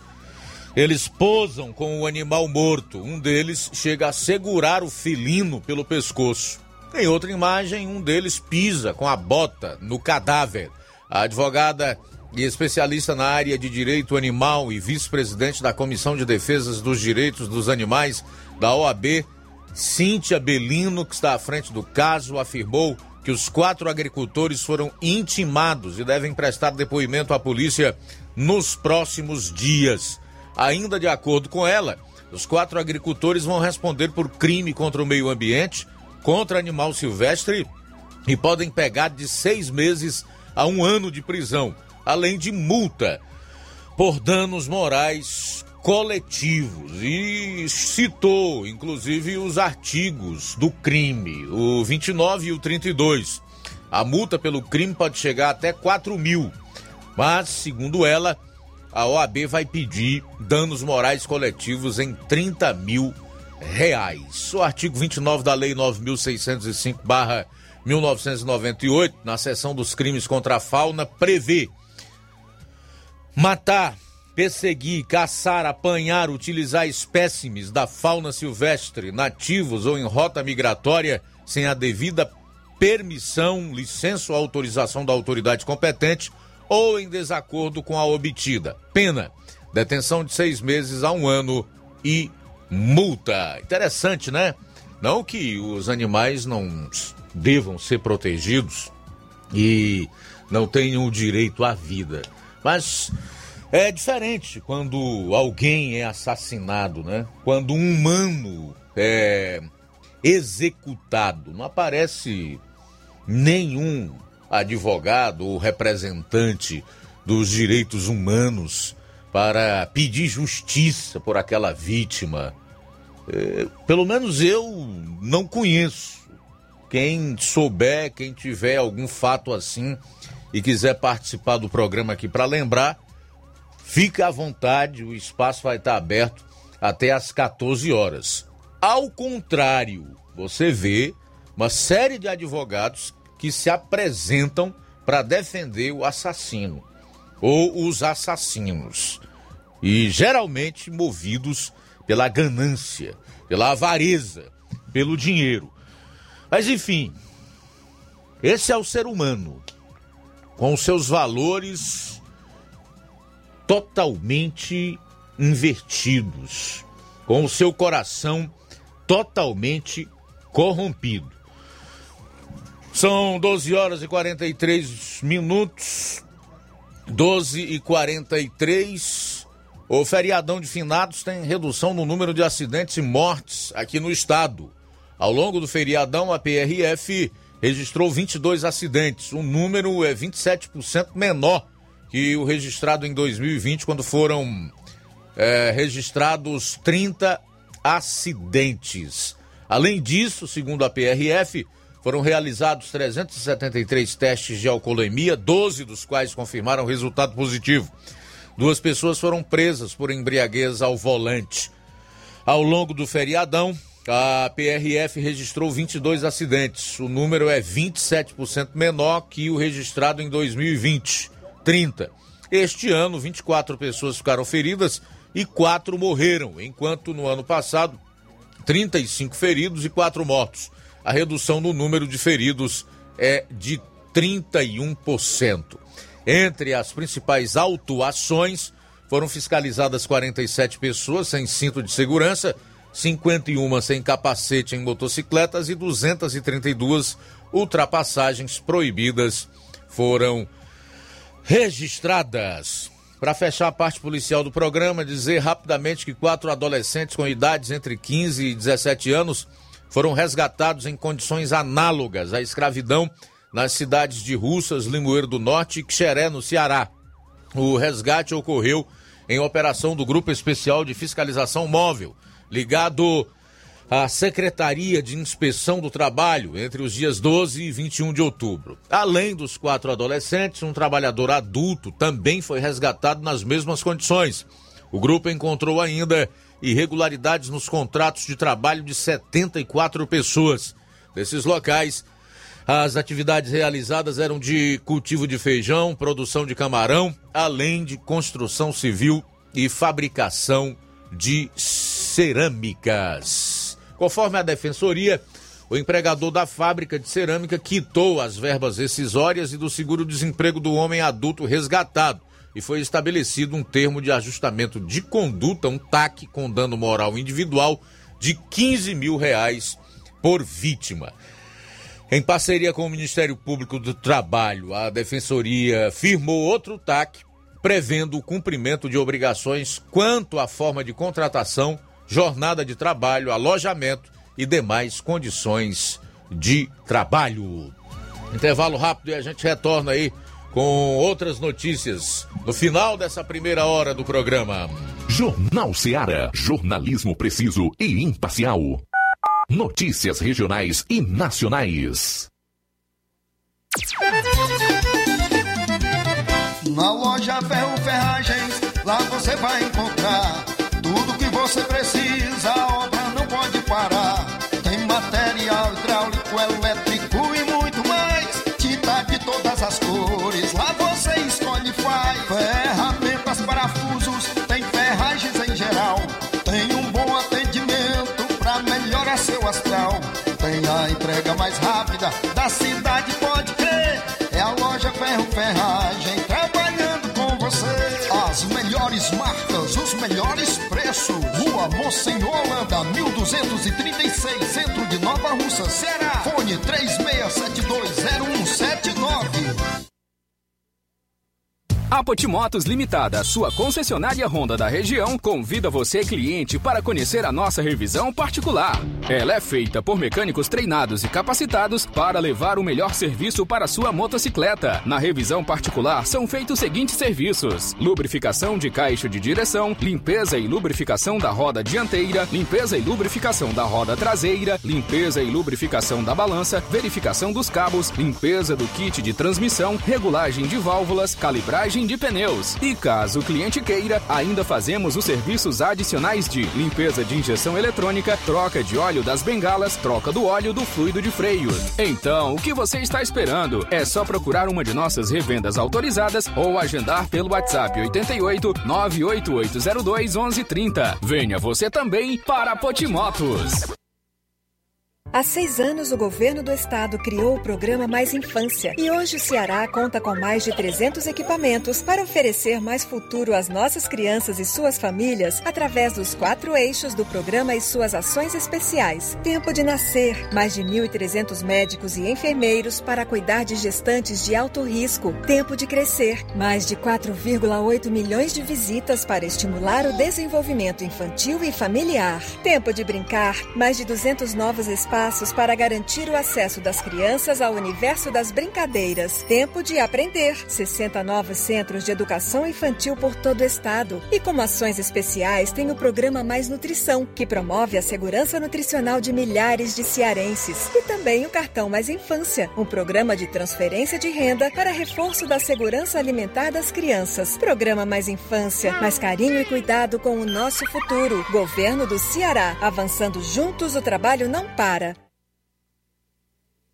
eles posam com o animal morto. Um deles chega a segurar o felino pelo pescoço. Em outra imagem, um deles pisa com a bota no cadáver. A advogada e especialista na área de direito animal e vice-presidente da Comissão de Defesas dos Direitos dos Animais da OAB, Cíntia Belino, que está à frente do caso, afirmou que os quatro agricultores foram intimados e devem prestar depoimento à polícia nos próximos dias. Ainda de acordo com ela, os quatro agricultores vão responder por crime contra o meio ambiente, contra animal silvestre e podem pegar de seis meses a um ano de prisão, além de multa por danos morais coletivos e citou inclusive os artigos do crime, o 29 e o 32. A multa pelo crime pode chegar até 4 mil, mas, segundo ela, a OAB vai pedir danos morais coletivos em 30 mil reais. O artigo 29 da Lei 9.605-1998, na seção dos crimes contra a fauna, prevê matar perseguir, caçar, apanhar, utilizar espécimes da fauna silvestre, nativos ou em rota migratória sem a devida permissão, licença ou autorização da autoridade competente ou em desacordo com a obtida. Pena: detenção de seis meses a um ano e multa. Interessante, né? Não que os animais não devam ser protegidos e não tenham o direito à vida, mas é diferente quando alguém é assassinado, né? Quando um humano é executado. Não aparece nenhum advogado ou representante dos direitos humanos para pedir justiça por aquela vítima. É, pelo menos eu não conheço. Quem souber, quem tiver algum fato assim e quiser participar do programa aqui para lembrar, fica à vontade, o espaço vai estar aberto até às 14 horas. Ao contrário, você vê uma série de advogados que se apresentam para defender o assassino ou os assassinos. E geralmente movidos pela ganância, pela avareza, pelo dinheiro. Mas enfim, esse é o ser humano, com seus valores totalmente invertidos, com o seu coração totalmente corrompido. São 12 horas e 43 minutos. 12 e 43. O feriadão de finados tem redução no número de acidentes e mortes aqui no estado. Ao longo do feriadão, a PRF registrou 22 acidentes. O número é 27% menor que o registrado em 2020, quando foram é, registrados 30 acidentes. Além disso, segundo a PRF, foram realizados 373 testes de alcoolemia, 12 dos quais confirmaram resultado positivo. Duas pessoas foram presas por embriaguez ao volante. Ao longo do feriadão, a PRF registrou 22 acidentes. O número é 27% menor que o registrado em 2020, 30. Este ano, 24 pessoas ficaram feridas e 4 morreram, enquanto no ano passado, 35 feridos e 4 mortos a redução no número de feridos é de 31%. Entre as principais autuações, foram fiscalizadas 47 pessoas sem cinto de segurança, 51 sem capacete em motocicletas e 232 ultrapassagens proibidas foram registradas. Para fechar a parte policial do programa, dizer rapidamente que quatro adolescentes com idades entre 15 e 17 anos foram resgatados em condições análogas à escravidão nas cidades de Russas, Limoeiro do Norte e Xeré, no Ceará. O resgate ocorreu em operação do Grupo Especial de Fiscalização Móvel, ligado à Secretaria de Inspeção do Trabalho entre os dias 12 e 21 de outubro. Além dos quatro adolescentes, um trabalhador adulto também foi resgatado nas mesmas condições. O grupo encontrou ainda irregularidades nos contratos de trabalho de 74 pessoas. Nesses locais, as atividades realizadas eram de cultivo de feijão, produção de camarão, além de construção civil e fabricação de cerâmicas. Conforme a defensoria, o empregador da fábrica de cerâmica quitou as verbas rescisórias e do seguro-desemprego do homem adulto resgatado e foi estabelecido um termo de ajustamento de conduta, um TAC com dano moral individual de 15 mil reais por vítima. Em parceria com o Ministério Público do Trabalho, a Defensoria firmou outro TAC prevendo o cumprimento de obrigações quanto à forma de contratação, jornada de trabalho, alojamento e demais condições de trabalho. Intervalo rápido e a gente retorna aí com outras notícias no final dessa primeira hora do programa. Jornal Seara. Jornalismo preciso e imparcial. Notícias regionais e nacionais. Na loja Ferro Ferragens, lá você vai encontrar você precisa, a obra não pode parar. Tem material hidráulico, elétrico e muito mais. Tinta de todas as cores, lá você escolhe e faz. Ferramentas, parafusos, tem ferragens em geral. Tem um bom atendimento pra melhorar seu astral. Tem a entrega mais rápida da cidade Rua Holanda, 1236, centro de Nova Russa, Ceará. Fone 36720179. A Potimotos Limitada, sua concessionária Honda da região, convida você, cliente, para conhecer a nossa revisão particular. Ela é feita por mecânicos treinados e capacitados para levar o melhor serviço para sua motocicleta. Na revisão particular são feitos os seguintes serviços: lubrificação de caixa de direção, limpeza e lubrificação da roda dianteira, limpeza e lubrificação da roda traseira, limpeza e lubrificação da balança, verificação dos cabos, limpeza do kit de transmissão, regulagem de válvulas, calibragem de pneus. E caso o cliente queira, ainda fazemos os serviços adicionais de limpeza de injeção eletrônica, troca de óleo das bengalas, troca do óleo do fluido de freio. Então, o que você está esperando? É só procurar uma de nossas revendas autorizadas ou agendar pelo WhatsApp 88 98802 1130. Venha você também para Potimotos. Há seis anos, o governo do estado criou o programa Mais Infância e hoje o Ceará conta com mais de 300 equipamentos para oferecer mais futuro às nossas crianças e suas famílias através dos quatro eixos do programa e suas ações especiais. Tempo de nascer, mais de 1.300 médicos e enfermeiros para cuidar de gestantes de alto risco. Tempo de crescer, mais de 4,8 milhões de visitas para estimular o desenvolvimento infantil e familiar. Tempo de brincar, mais de 200 novos espaços para garantir o acesso das crianças ao universo das brincadeiras. Tempo de aprender. 60 novos centros de educação infantil por todo o estado. E como ações especiais, tem o programa Mais Nutrição, que promove a segurança nutricional de milhares de cearenses. E também o Cartão Mais Infância, um programa de transferência de renda para reforço da segurança alimentar das crianças. Programa Mais Infância, mais carinho e cuidado com o nosso futuro. Governo do Ceará. Avançando juntos, o trabalho não para.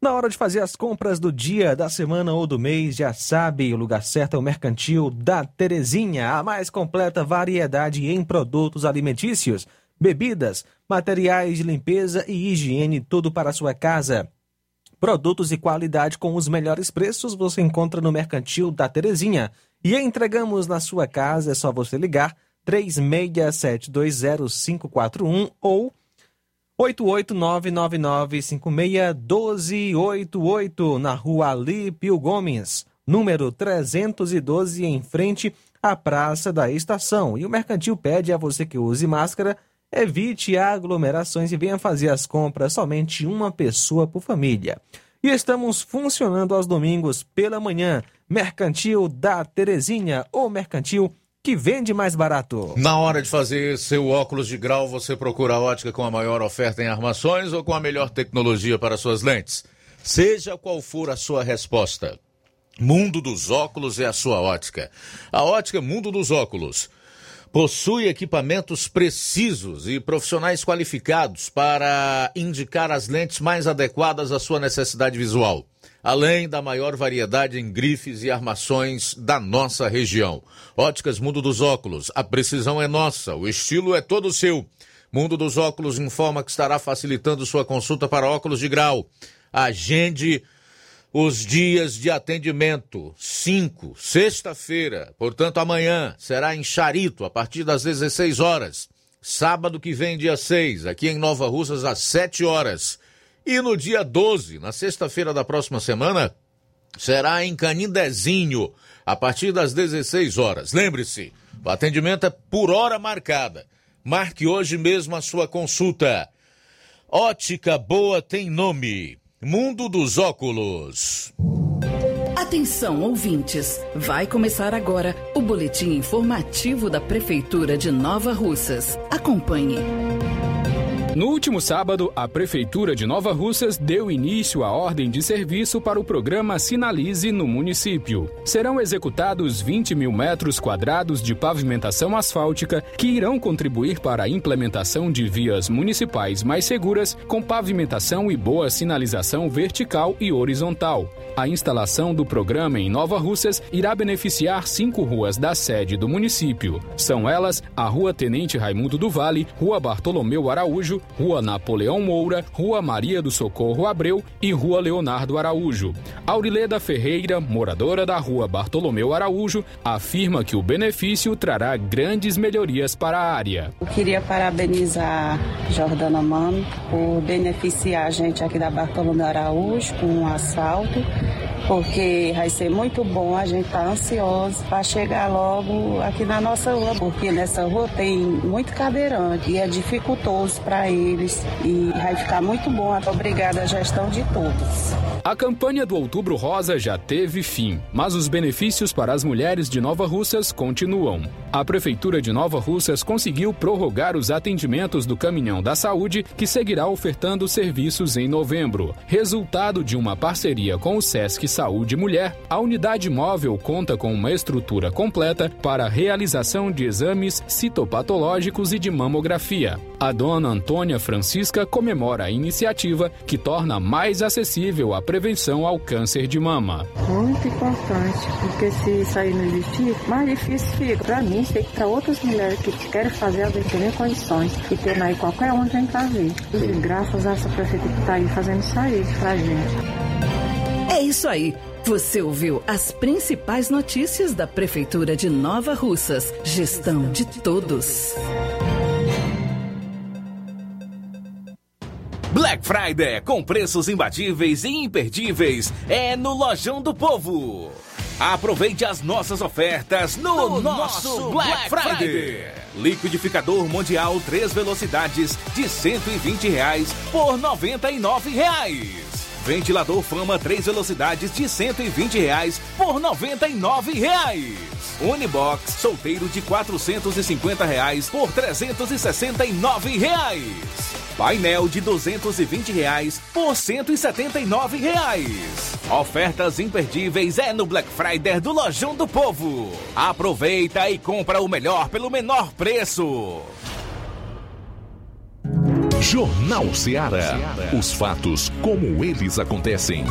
Na hora de fazer as compras do dia, da semana ou do mês, já sabe, o lugar certo é o Mercantil da Terezinha, a mais completa variedade em produtos alimentícios, bebidas, materiais de limpeza e higiene, tudo para a sua casa. Produtos de qualidade com os melhores preços você encontra no Mercantil da Terezinha. E entregamos na sua casa, é só você ligar 36720541 ou 88999561288 na rua Alípio Gomes, número 312, em frente à Praça da Estação. E o mercantil pede a você que use máscara, evite aglomerações e venha fazer as compras somente uma pessoa por família. E estamos funcionando aos domingos pela manhã. Mercantil da Terezinha, ou Mercantil que vende mais barato. Na hora de fazer seu óculos de grau, você procura a ótica com a maior oferta em armações ou com a melhor tecnologia para suas lentes? Seja qual for a sua resposta, Mundo dos Óculos é a sua ótica. A ótica Mundo dos Óculos possui equipamentos precisos e profissionais qualificados para indicar as lentes mais adequadas à sua necessidade visual, além da maior variedade em grifes e armações da nossa região. Óticas Mundo dos Óculos, a precisão é nossa, o estilo é todo seu. Mundo dos Óculos informa que estará facilitando sua consulta para óculos de grau. Agende os dias de atendimento. 5, sexta-feira, portanto amanhã, será em Charito, a partir das 16 horas. Sábado que vem, dia 6, aqui em Nova Russas, às 7 horas. E no dia 12, na sexta-feira da próxima semana, será em Canindezinho, a partir das 16 horas. Lembre-se, o atendimento é por hora marcada. Marque hoje mesmo a sua consulta. Ótica Boa tem nome. Mundo dos Óculos. Atenção, ouvintes! Vai começar agora o boletim informativo da Prefeitura de Nova Russas. Acompanhe. No último sábado, a Prefeitura de Nova Russas deu início à ordem de serviço para o programa Sinalize no município. Serão executados 20 mil metros quadrados de pavimentação asfáltica que irão contribuir para a implementação de vias municipais mais seguras, com pavimentação e boa sinalização vertical e horizontal. A instalação do programa em Nova Russas irá beneficiar cinco ruas da sede do município. São elas a Rua Tenente Raimundo do Vale, Rua Bartolomeu Araújo, Rua Napoleão Moura, Rua Maria do Socorro Abreu e Rua Leonardo Araújo. Aurileda Ferreira, moradora da Rua Bartolomeu Araújo, afirma que o benefício trará grandes melhorias para a área. Eu queria parabenizar Jordana Mano por beneficiar a gente aqui da Bartolomeu Araújo com um asfalto, porque vai ser muito bom, a gente tá ansioso para chegar logo aqui na nossa rua, porque nessa rua tem muito cadeirante e é dificultoso para eles e vai ficar muito bom. Obrigada à gestão de todos. A campanha do Outubro Rosa já teve fim, mas os benefícios para as mulheres de Nova Russas continuam. A Prefeitura de Nova Russas conseguiu prorrogar os atendimentos do Caminhão da Saúde, que seguirá ofertando serviços em novembro. Resultado de uma parceria com o Sesc Saúde Mulher, a unidade móvel conta com uma estrutura completa para a realização de exames citopatológicos e de mamografia. A dona Antônia Francisca comemora a iniciativa que torna mais acessível a prevenção ao câncer de mama. Muito importante, porque se isso aí não existir, mais difícil fica. Para mim, sei que para outras mulheres que querem fazer, elas têm condições. E tendo aí qualquer um tem que fazer. E graças a essa prefeita que está aí fazendo isso aí pra gente. É isso aí. Você ouviu as principais notícias da Prefeitura de Nova Russas. Gestão de todos. Black Friday com preços imbatíveis e imperdíveis é no Lojão do Povo. Aproveite as nossas ofertas no, No nosso, nosso Black, Black Friday. Friday. Liquidificador Mundial 3 velocidades de 120 reais por 99 reais. Ventilador Fama 3 velocidades de 120 reais por 99 reais. Unibox solteiro de 450 reais por 369 reais. Painel de 220 reais por 179 reais. Ofertas imperdíveis é no Black Friday do Lojão do Povo. Aproveita e compra o melhor pelo menor preço. Jornal Ceará. Os fatos como eles acontecem.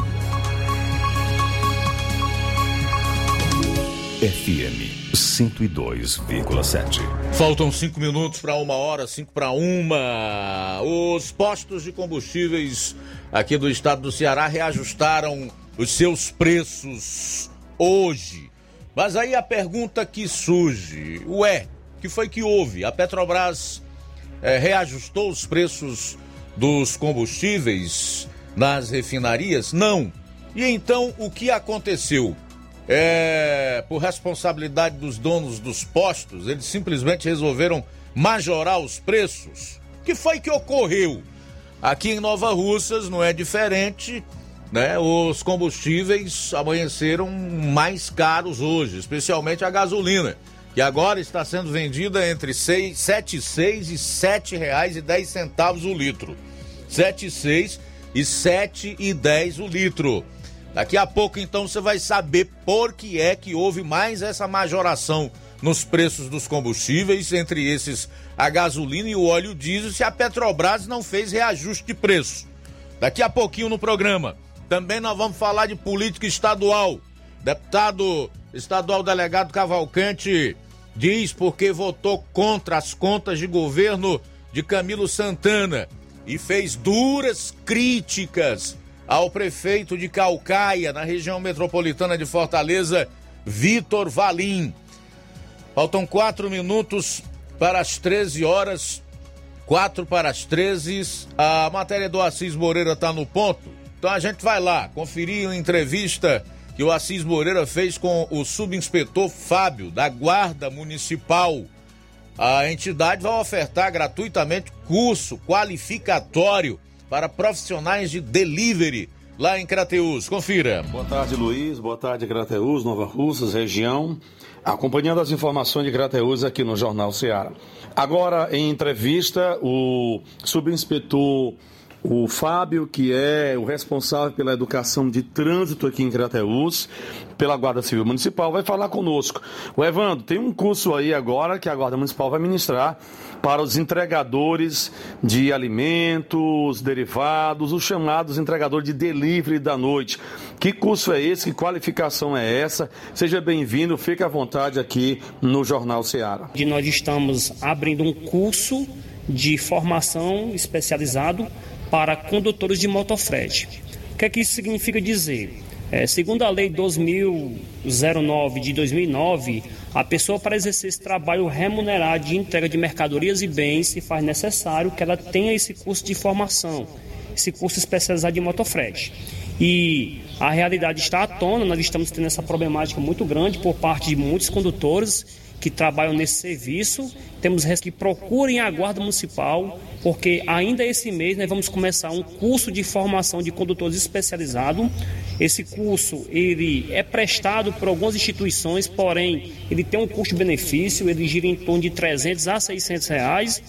FM 102,7. Faltam cinco minutos para uma hora, cinco para uma. Os postos de combustíveis aqui do estado do Ceará reajustaram os seus preços hoje. Mas aí a pergunta que surge, ué, que foi que houve? A Petrobras eh, reajustou os preços dos combustíveis nas refinarias? Não. E então o que aconteceu? É, por responsabilidade dos donos dos postos, eles simplesmente resolveram majorar os preços. O que foi que ocorreu? Aqui em Nova Russas não é diferente, né? Os combustíveis amanheceram mais caros hoje, especialmente a gasolina. Que agora está sendo vendida entre seis, sete, seis e sete reais e dez centavos o litro. Sete, seis e sete e dez o litro. Daqui a pouco então você vai saber por que é que houve mais essa majoração nos preços dos combustíveis, entre esses a gasolina e o óleo diesel, se a Petrobras não fez reajuste de preço. Daqui a pouquinho no programa. Também nós vamos falar de política estadual. Deputado estadual delegado Cavalcante diz porque votou contra as contas de governo de Camilo Santana e fez duras críticas ao prefeito de Calcaia, na região metropolitana de Fortaleza, Vitor Valim. Faltam quatro minutos para as 13 horas, quatro para as 13. A matéria do Assis Moreira está no ponto. Então a gente vai lá conferir uma entrevista que o Assis Moreira fez com o subinspetor Fábio, da Guarda Municipal. A entidade vai ofertar gratuitamente curso qualificatório para profissionais de delivery lá em Crateus. Confira. Boa tarde, Luiz. Boa tarde, Crateus, Nova Russas, região. Acompanhando as informações de Crateus aqui no Jornal Ceará. Agora, em entrevista, o subinspetor o Fábio, que é o responsável pela educação de trânsito aqui em Crateús, pela Guarda Civil Municipal, vai falar conosco. O Evandro, tem um curso aí agora que a Guarda Municipal vai ministrar para os entregadores de alimentos, derivados, os chamados entregadores de delivery da noite. Que curso é esse? Que qualificação é essa? Seja bem-vindo, fique à vontade aqui no Jornal Ceará. Nós estamos abrindo um curso de formação especializado para condutores de motofrete. O que é que isso significa dizer? É, segundo a Lei 2009 de 2009, a pessoa para exercer esse trabalho remunerado de entrega de mercadorias e bens se faz necessário que ela tenha esse curso de formação, esse curso especializado de motofrete. E a realidade está à tona, nós estamos tendo essa problemática muito grande por parte de muitos condutores que trabalham nesse serviço. Temos que procurem a Guarda Municipal, porque ainda esse mês nós vamos começar um curso de formação de condutores especializado. Esse curso ele é prestado por algumas instituições, porém ele tem um custo-benefício, ele gira em torno de 300 a 600 reais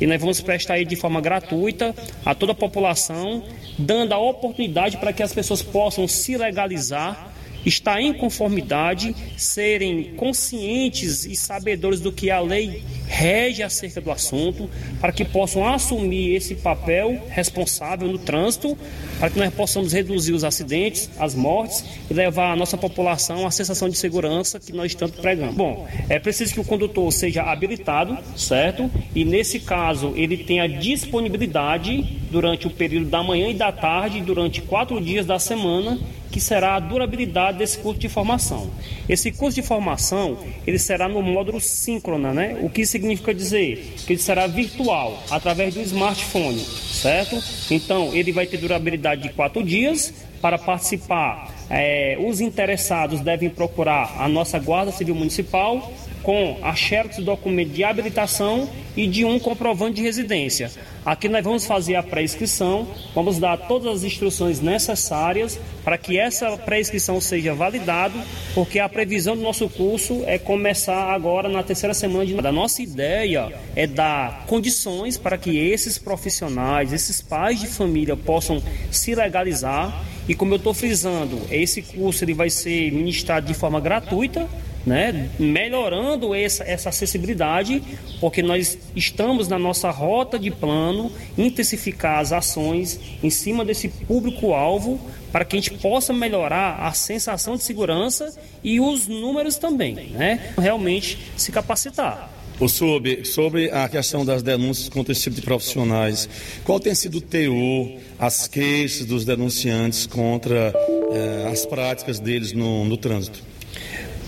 e nós vamos prestar ele de forma gratuita a toda a população, dando a oportunidade para que as pessoas possam se legalizar estar em conformidade, serem conscientes e sabedores do que a lei rege acerca do assunto, para que possam assumir esse papel responsável no trânsito, para que nós possamos reduzir os acidentes, as mortes e levar a nossa população à sensação de segurança que nós tanto pregamos. Bom, é preciso que o condutor seja habilitado, certo? E nesse caso ele tenha disponibilidade durante o período da manhã e da tarde, durante quatro dias da semana que será a durabilidade desse curso de formação. Esse curso de formação, ele será no módulo síncrona, né? O que significa dizer que ele será virtual, através do smartphone, certo? Então, ele vai ter durabilidade de quatro dias. Para participar, é, os interessados devem procurar a nossa Guarda Civil Municipal com a xerox do documento de habilitação e de um comprovante de residência. Aqui nós vamos fazer a pré-inscrição, vamos dar todas as instruções necessárias para que essa pré-inscrição seja validada, porque a previsão do nosso curso é começar agora na terceira semana de A nossa ideia é dar condições para que esses profissionais, esses pais de família possam se legalizar e como eu estou frisando, esse curso ele vai ser ministrado de forma gratuita né, melhorando essa, essa acessibilidade, porque nós estamos na nossa rota de plano intensificar as ações em cima desse público-alvo para que a gente possa melhorar a sensação de segurança e os números também, né? Realmente se capacitar. O sobre, sobre a questão das denúncias contra esse tipo de profissionais, qual tem sido o teor, as queixas dos denunciantes contra eh, as práticas deles no, no trânsito?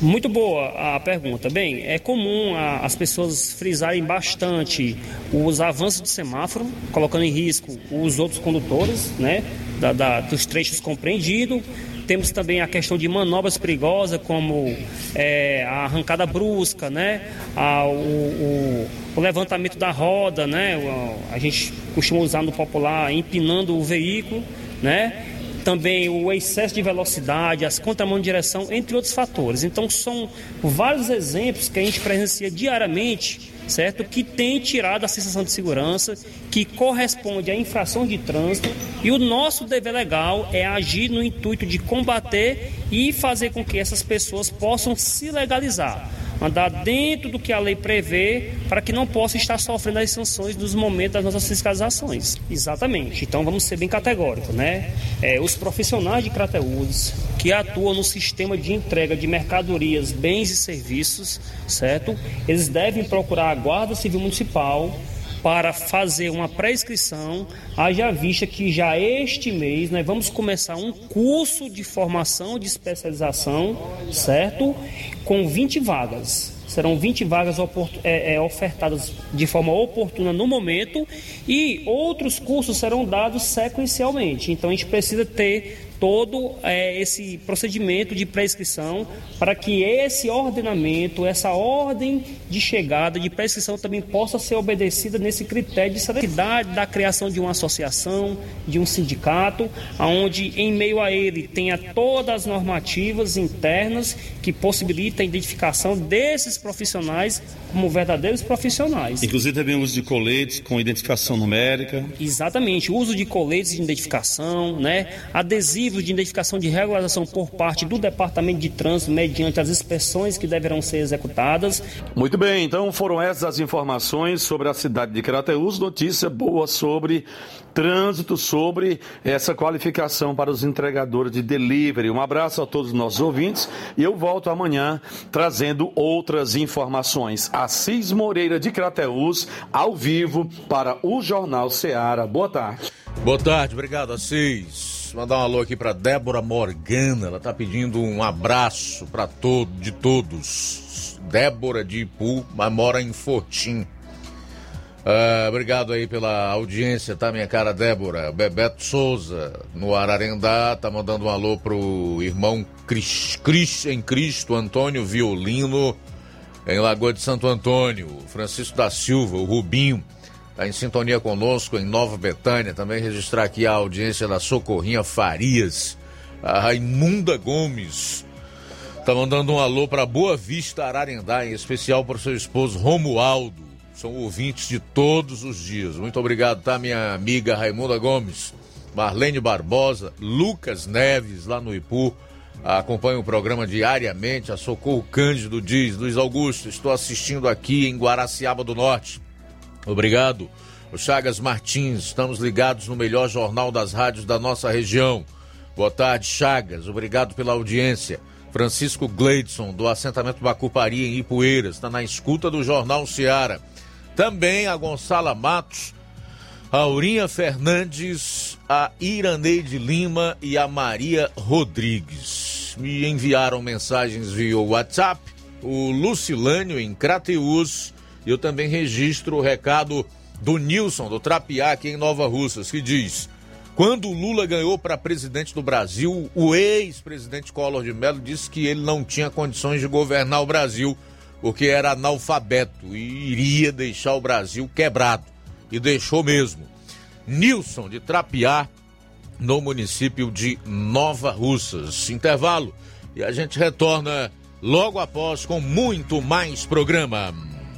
Muito boa a pergunta. Bem, é comum a, as pessoas frisarem bastante os avanços do semáforo, colocando em risco os outros condutores, né, da, da, dos trechos compreendidos. Temos também a questão de manobras perigosas, como é, a arrancada brusca, né, a, o, o, o, levantamento da roda, né, a gente costuma usar no popular empinando o veículo, né, também o excesso de velocidade, as contramão de direção, entre outros fatores. Então, são vários exemplos que a gente presencia diariamente certo? Que tem tirado a sensação de segurança, que corresponde à infração de trânsito, e o nosso dever legal é agir no intuito de combater e fazer com que essas pessoas possam se legalizar andar dentro do que a lei prevê para que não possa estar sofrendo as sanções dos momentos das nossas fiscalizações. Exatamente. Então vamos ser bem categóricos, né? É, os profissionais de Crateús que atuam no sistema de entrega de mercadorias, bens e serviços, certo? Eles devem procurar a Guarda Civil Municipal para fazer uma pré-inscrição, haja vista que já este mês nós vamos começar um curso de formação de especialização, certo? Com 20 vagas. Serão 20 vagas é, é, ofertadas de forma oportuna no momento e outros cursos serão dados sequencialmente. Então a gente precisa ter todo é, esse procedimento de prescrição para que esse ordenamento, essa ordem de chegada de prescrição também possa ser obedecida nesse critério de seriedade da criação de uma associação, de um sindicato, onde em meio a ele tenha todas as normativas internas que possibilitam a identificação desses profissionais como verdadeiros profissionais. Inclusive também o uso de coletes com identificação numérica. Exatamente, o uso de coletes de identificação, né, de identificação de regularização por parte do Departamento de Trânsito mediante as inspeções que deverão ser executadas. Muito bem, então foram essas as informações sobre a cidade de Crateús. Notícia boa sobre trânsito, sobre essa qualificação para os entregadores de delivery. Um abraço a todos os nossos ouvintes e eu volto amanhã trazendo outras informações. Assis Moreira de Crateús, ao vivo para o Jornal Seara. Boa tarde. Boa tarde, obrigado, Assis mandar um alô aqui para Débora Morgana. Ela tá pedindo um abraço para todo, de todos. Débora de Ipu, mas mora em Fortim. Uh, obrigado aí pela audiência, tá, minha cara Débora? Bebeto Souza, no Ararendá, tá mandando um alô pro irmão Cris, Cris em Cristo, Antônio Violino, em Lagoa de Santo Antônio. Francisco da Silva, o Rubinho Está em sintonia conosco em Nova Betânia. Também registrar aqui a audiência da Socorrinha Farias, a Raimunda Gomes. Está mandando um alô para Boa Vista Ararendá, em especial para seu esposo Romualdo. São ouvintes de todos os dias. Muito obrigado, tá, minha amiga Raimunda Gomes, Marlene Barbosa, Lucas Neves, lá no Ipu. Acompanha o programa diariamente. A Socorro Cândido diz: Luiz Augusto, estou assistindo aqui em Guaraciaba do Norte. Obrigado. O Chagas Martins, estamos ligados no melhor jornal das rádios da nossa região. Boa tarde, Chagas. Obrigado pela audiência. Francisco Gleidson, do assentamento Bacupari, em Ipueiras, está na escuta do Jornal Seara. Também a Gonçala Matos, a Aurinha Fernandes, a Iraneide Lima e a Maria Rodrigues. Me enviaram mensagens via WhatsApp. O Lucilânio, em Crateus, eu também registro o recado do Nilson, do Trapiá, aqui em Nova Russas, que diz: quando Lula ganhou para presidente do Brasil, o ex-presidente Collor de Mello disse que ele não tinha condições de governar o Brasil, porque era analfabeto e iria deixar o Brasil quebrado. E deixou mesmo. Nilson, de Trapiá, no município de Nova Russas. Intervalo e a gente retorna logo após com muito mais programa.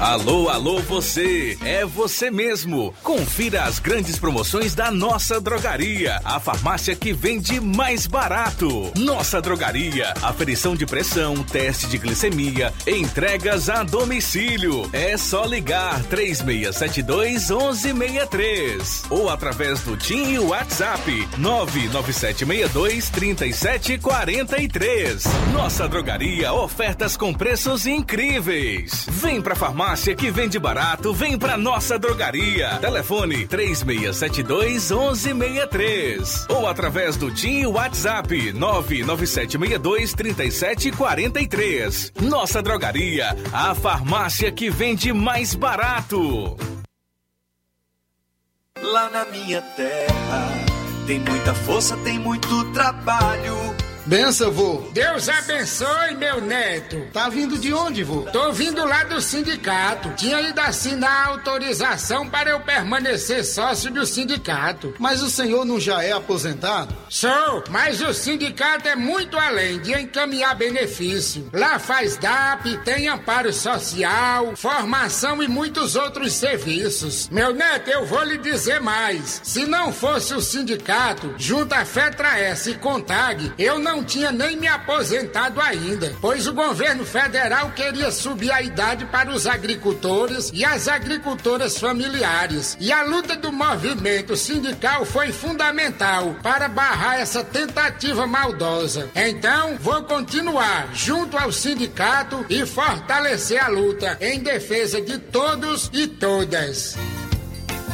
Alô, alô, você! É você mesmo! Confira as grandes promoções da nossa drogaria, a farmácia que vende mais barato. Nossa drogaria, aferição de pressão, teste de glicemia, entregas a domicílio. É só ligar 3672 1163 ou através do TIM e WhatsApp 99762 3743. Nossa drogaria, ofertas com preços incríveis. Vem pra farmácia farmácia que vende barato, vem pra nossa drogaria. Telefone 3672 1163 ou através do TIM WhatsApp 99762 3743. Nossa drogaria, a farmácia que vende mais barato. Lá na minha terra tem muita força, tem muito trabalho Benção, vô. Deus abençoe, meu neto. Tá vindo de onde, vô? Tô vindo lá do sindicato. Tinha ido assinar a autorização para eu permanecer sócio do sindicato. Mas o senhor não já é aposentado? Sou, mas o sindicato é muito além de encaminhar benefício. Lá faz DAP, tem amparo social, formação e muitos outros serviços. Meu neto, eu vou lhe dizer mais. Se não fosse o sindicato, junto à FETRA-S e CONTAG, eu não tinha nem me aposentado ainda, pois o governo federal queria subir a idade para os agricultores e as agricultoras familiares. E a luta do movimento sindical foi fundamental para barrar essa tentativa maldosa. Então, vou continuar junto ao sindicato e fortalecer a luta em defesa de todos e todas.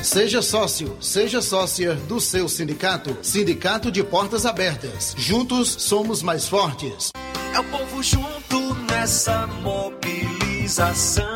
Seja sócio, seja sócia do seu sindicato. Sindicato de Portas Abertas. Juntos somos mais fortes. É o povo junto nessa mobilização.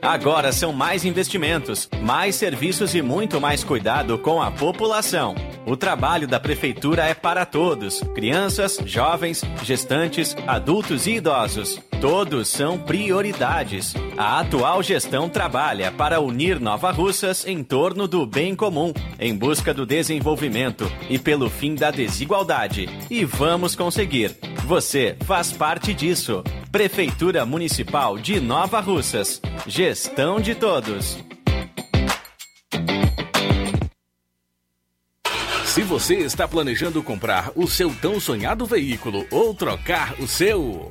Agora são mais investimentos, mais serviços e muito mais cuidado com a população. O trabalho da Prefeitura é para todos: crianças, jovens, gestantes, adultos e idosos. Todos são prioridades. A atual gestão trabalha para unir Nova Russas em torno do bem comum, em busca do desenvolvimento e pelo fim da desigualdade. E vamos conseguir. Você faz parte disso. Prefeitura Municipal de Nova Russas. Gestão de todos. Se você está planejando comprar o seu tão sonhado veículo ou trocar o seu,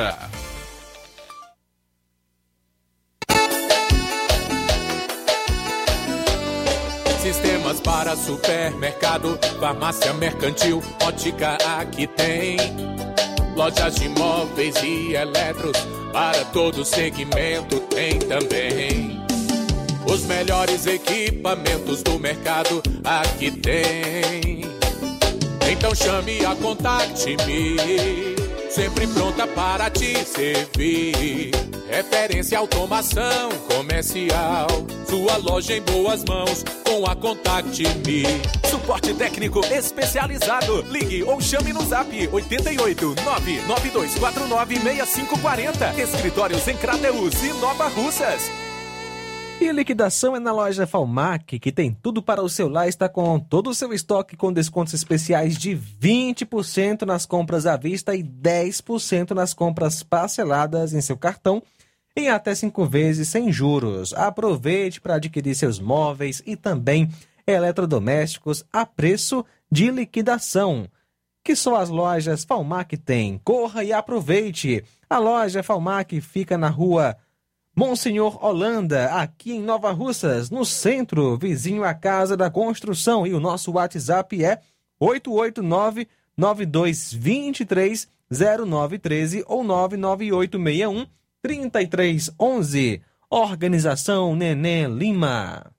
Sistemas para supermercado, farmácia mercantil, ótica aqui tem. Lojas de móveis e eletros, para todo segmento tem também. Os melhores equipamentos do mercado aqui tem. Então chame a Contact Me, sempre pronta para te servir. Referência automação comercial, sua loja em boas mãos com a Contact Me. Suporte técnico especializado. Ligue ou chame no zap 88 99249 6540. Escritórios em Crateus e Nova Russas. E liquidação é na loja Falmac, que tem tudo para o celular, está com todo o seu estoque com descontos especiais de 20% nas compras à vista e 10% nas compras parceladas em seu cartão em até cinco vezes sem juros. Aproveite para adquirir seus móveis e também eletrodomésticos a preço de liquidação. Que só as lojas Falmac têm. Corra e aproveite. A loja Falmac fica na rua Monsenhor Holanda, aqui em Nova Russas, no centro, vizinho à Casa da Construção. E o nosso WhatsApp é 889-9223-0913 ou 99861 3311. Organização Neném Lima.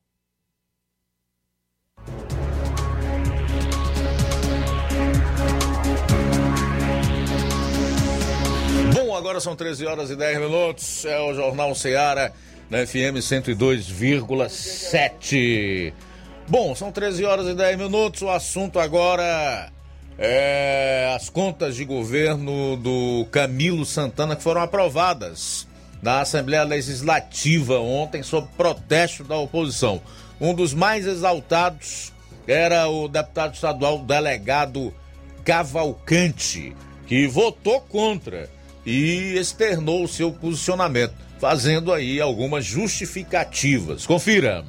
Agora são 13 horas e 10 minutos. É o Jornal Seara, na FM 102,7. Bom, são 13 horas e 10 minutos. O assunto agora é as contas de governo do Camilo Santana que foram aprovadas na Assembleia Legislativa ontem sob protesto da oposição. Um dos mais exaltados era o deputado estadual delegado Cavalcante, que votou contra e externou o seu posicionamento, fazendo aí algumas justificativas. Confira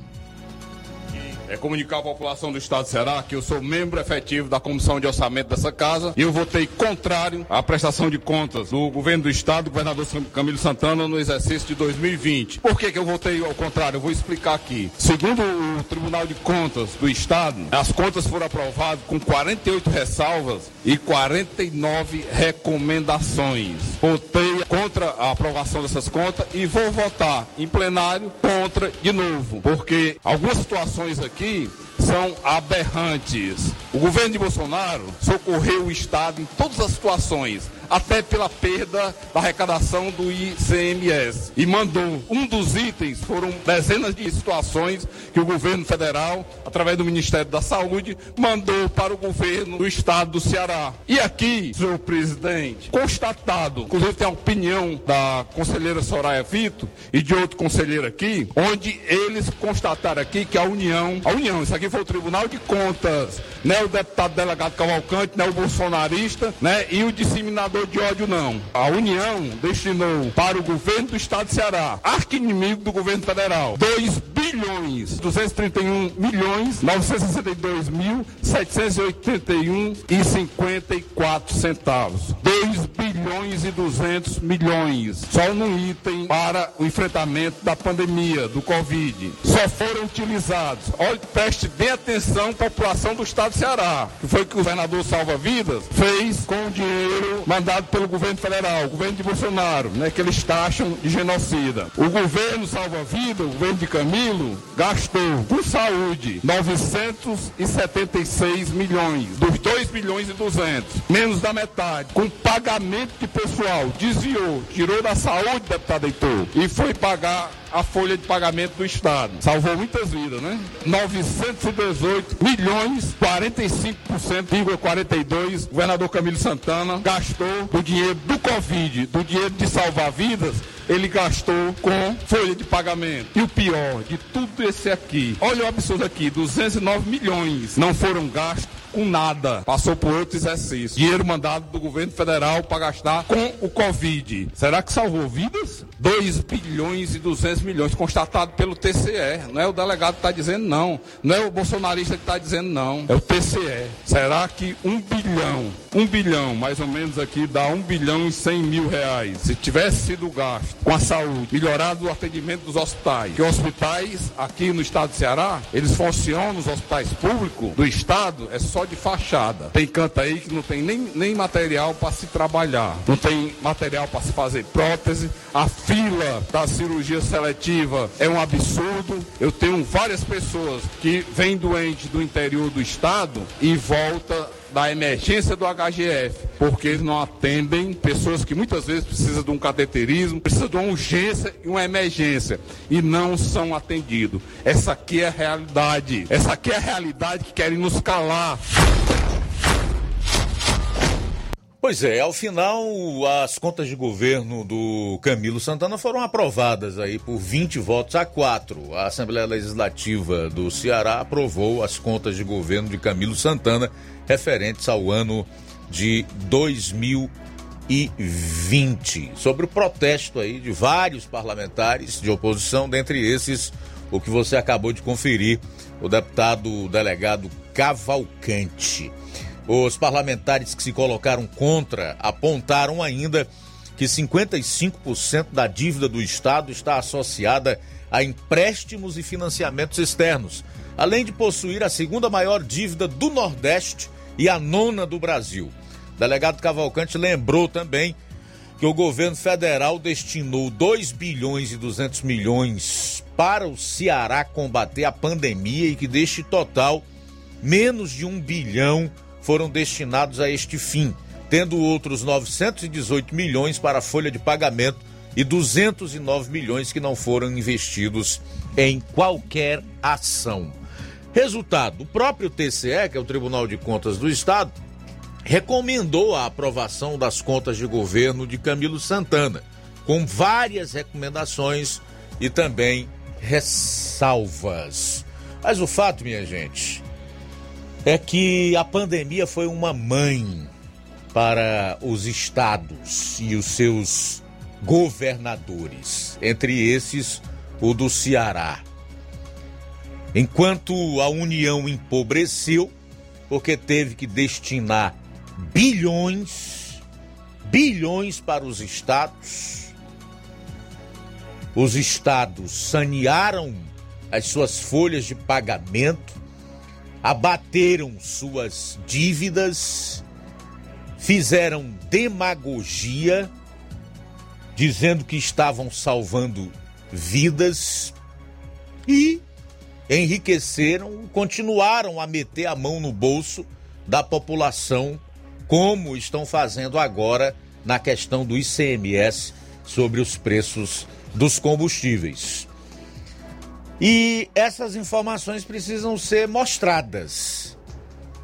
é comunicar à população do Estado de Ceará que eu sou membro efetivo da Comissão de Orçamento dessa casa e eu votei contrário à prestação de contas do governo do Estado, do governador Camilo Santana, no exercício de 2020. Por que, que eu votei ao contrário? Eu vou explicar aqui. Segundo o Tribunal de Contas do Estado, as contas foram aprovadas com 48 ressalvas e 49 recomendações. Votei contra a aprovação dessas contas e vou votar em plenário contra de novo, porque algumas situações aqui aqui são aberrantes. O governo de Bolsonaro socorreu o Estado em todas as situações até pela perda da arrecadação do ICMS. E mandou. Um dos itens foram dezenas de situações que o governo federal, através do Ministério da Saúde, mandou para o governo do estado do Ceará. E aqui, senhor presidente, constatado, inclusive tem a opinião da conselheira Soraya Vito e de outro conselheiro aqui, onde eles constataram aqui que a União, a União, isso aqui foi o Tribunal de Contas, né, o deputado delegado Cavalcante, né, o bolsonarista, né, e o disseminador de ódio, não. A União destinou para o governo do estado de Ceará, arqui-inimigo do governo federal, 2 bilhões 231 milhões 962 mil 781 e 54 centavos. 2 bilhões e 200 milhões só no item para o enfrentamento da pandemia do Covid. Só foram utilizados. Olha, preste bem atenção, população do estado de Ceará, que foi que o governador Salva Vidas fez com o dinheiro mandado pelo governo federal, o governo de Bolsonaro, né, que eles taxam de genocida. O governo Salva Vidas, o governo de Camilo, gastou com saúde 976 milhões, dos 2 bilhões e 200, menos da metade, com pagamento de pessoal, desviou, tirou da saúde, deputado Heitor, e foi pagar a folha de pagamento do Estado. Salvou muitas vidas, né? 918 milhões, 45,42, governador Camilo Santana gastou do dinheiro do Covid, do dinheiro de salvar vidas, ele gastou com folha de pagamento. E o pior de tudo esse aqui, olha o absurdo aqui, 209 milhões não foram gastos com nada. Passou por outro exercício. Dinheiro mandado do governo federal para gastar com o Covid. Será que salvou vidas? 2 bilhões e 200 milhões, constatado pelo TCE. Não é o delegado que está dizendo não. Não é o bolsonarista que está dizendo não. É o TCE. Será que um bilhão, um bilhão, mais ou menos aqui, dá um bilhão e 100 mil reais. Se tivesse sido gasto com a saúde, melhorado o atendimento dos hospitais, que hospitais aqui no estado de Ceará, eles funcionam nos hospitais públicos do estado, é só de fachada. Tem canto aí que não tem nem, nem material para se trabalhar, não tem material para se fazer prótese. A fila da cirurgia seletiva é um absurdo. Eu tenho várias pessoas que vêm doentes do interior do estado e volta da emergência do HGF, porque eles não atendem pessoas que muitas vezes precisam de um cateterismo, precisam de uma urgência e uma emergência e não são atendidos. Essa aqui é a realidade. Essa aqui é a realidade que querem nos calar. Pois é, ao final as contas de governo do Camilo Santana foram aprovadas aí por 20 votos a 4. A Assembleia Legislativa do Ceará aprovou as contas de governo de Camilo Santana referentes ao ano de 2020. Sobre o protesto aí de vários parlamentares de oposição, dentre esses o que você acabou de conferir, o deputado delegado Cavalcante. Os parlamentares que se colocaram contra apontaram ainda que 55% da dívida do Estado está associada a empréstimos e financiamentos externos, além de possuir a segunda maior dívida do Nordeste e a nona do Brasil. O delegado Cavalcante lembrou também que o governo federal destinou 2 bilhões e 200 milhões para o Ceará combater a pandemia e que deste total, menos de um bilhão foram destinados a este fim, tendo outros 918 milhões para a folha de pagamento e 209 milhões que não foram investidos em qualquer ação. Resultado: o próprio TCE, que é o Tribunal de Contas do Estado, recomendou a aprovação das contas de governo de Camilo Santana, com várias recomendações e também ressalvas. Mas o fato, minha gente, é que a pandemia foi uma mãe para os estados e os seus governadores, entre esses o do Ceará. Enquanto a União empobreceu, porque teve que destinar bilhões, bilhões para os estados, os estados sanearam as suas folhas de pagamento, abateram suas dívidas, fizeram demagogia, dizendo que estavam salvando vidas e enriqueceram, continuaram a meter a mão no bolso da população, como estão fazendo agora na questão do ICMS sobre os preços dos combustíveis. E essas informações precisam ser mostradas.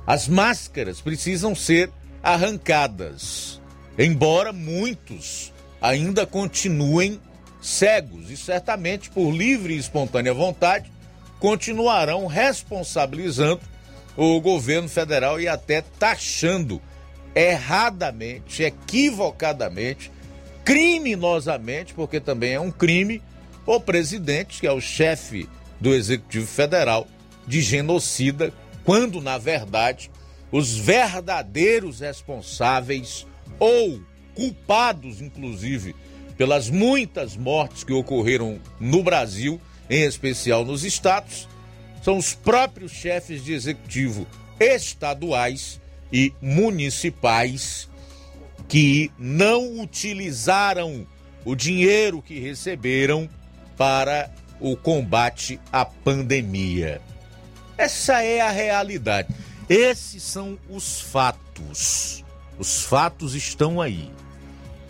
As máscaras precisam ser arrancadas, embora muitos ainda continuem cegos e certamente por livre e espontânea vontade continuarão responsabilizando o governo federal e até taxando erradamente, equivocadamente, criminosamente, porque também é um crime, o presidente, que é o chefe do Executivo Federal, de genocida, quando na verdade os verdadeiros responsáveis ou culpados, inclusive, pelas muitas mortes que ocorreram no Brasil, em especial nos estados, são os próprios chefes de executivo estaduais e municipais que não utilizaram o dinheiro que receberam para o combate à pandemia. Essa é a realidade. Esses são os fatos. Os fatos estão aí.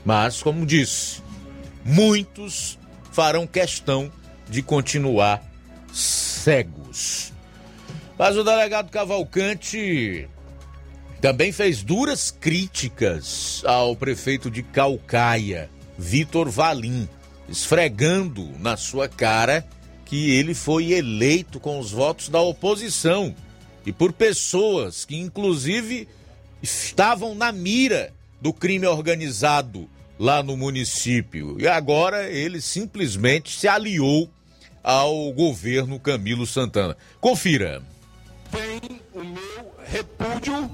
Mas, como disse, muitos farão questão de continuar cegos. Mas o delegado Cavalcante também fez duras críticas ao prefeito de Calcaia, Vitor Valim, esfregando na sua cara que ele foi eleito com os votos da oposição e por pessoas que, inclusive, estavam na mira do crime organizado lá no município. E agora ele simplesmente se aliou ao governo Camilo Santana. Confira. Tem o meu repúdio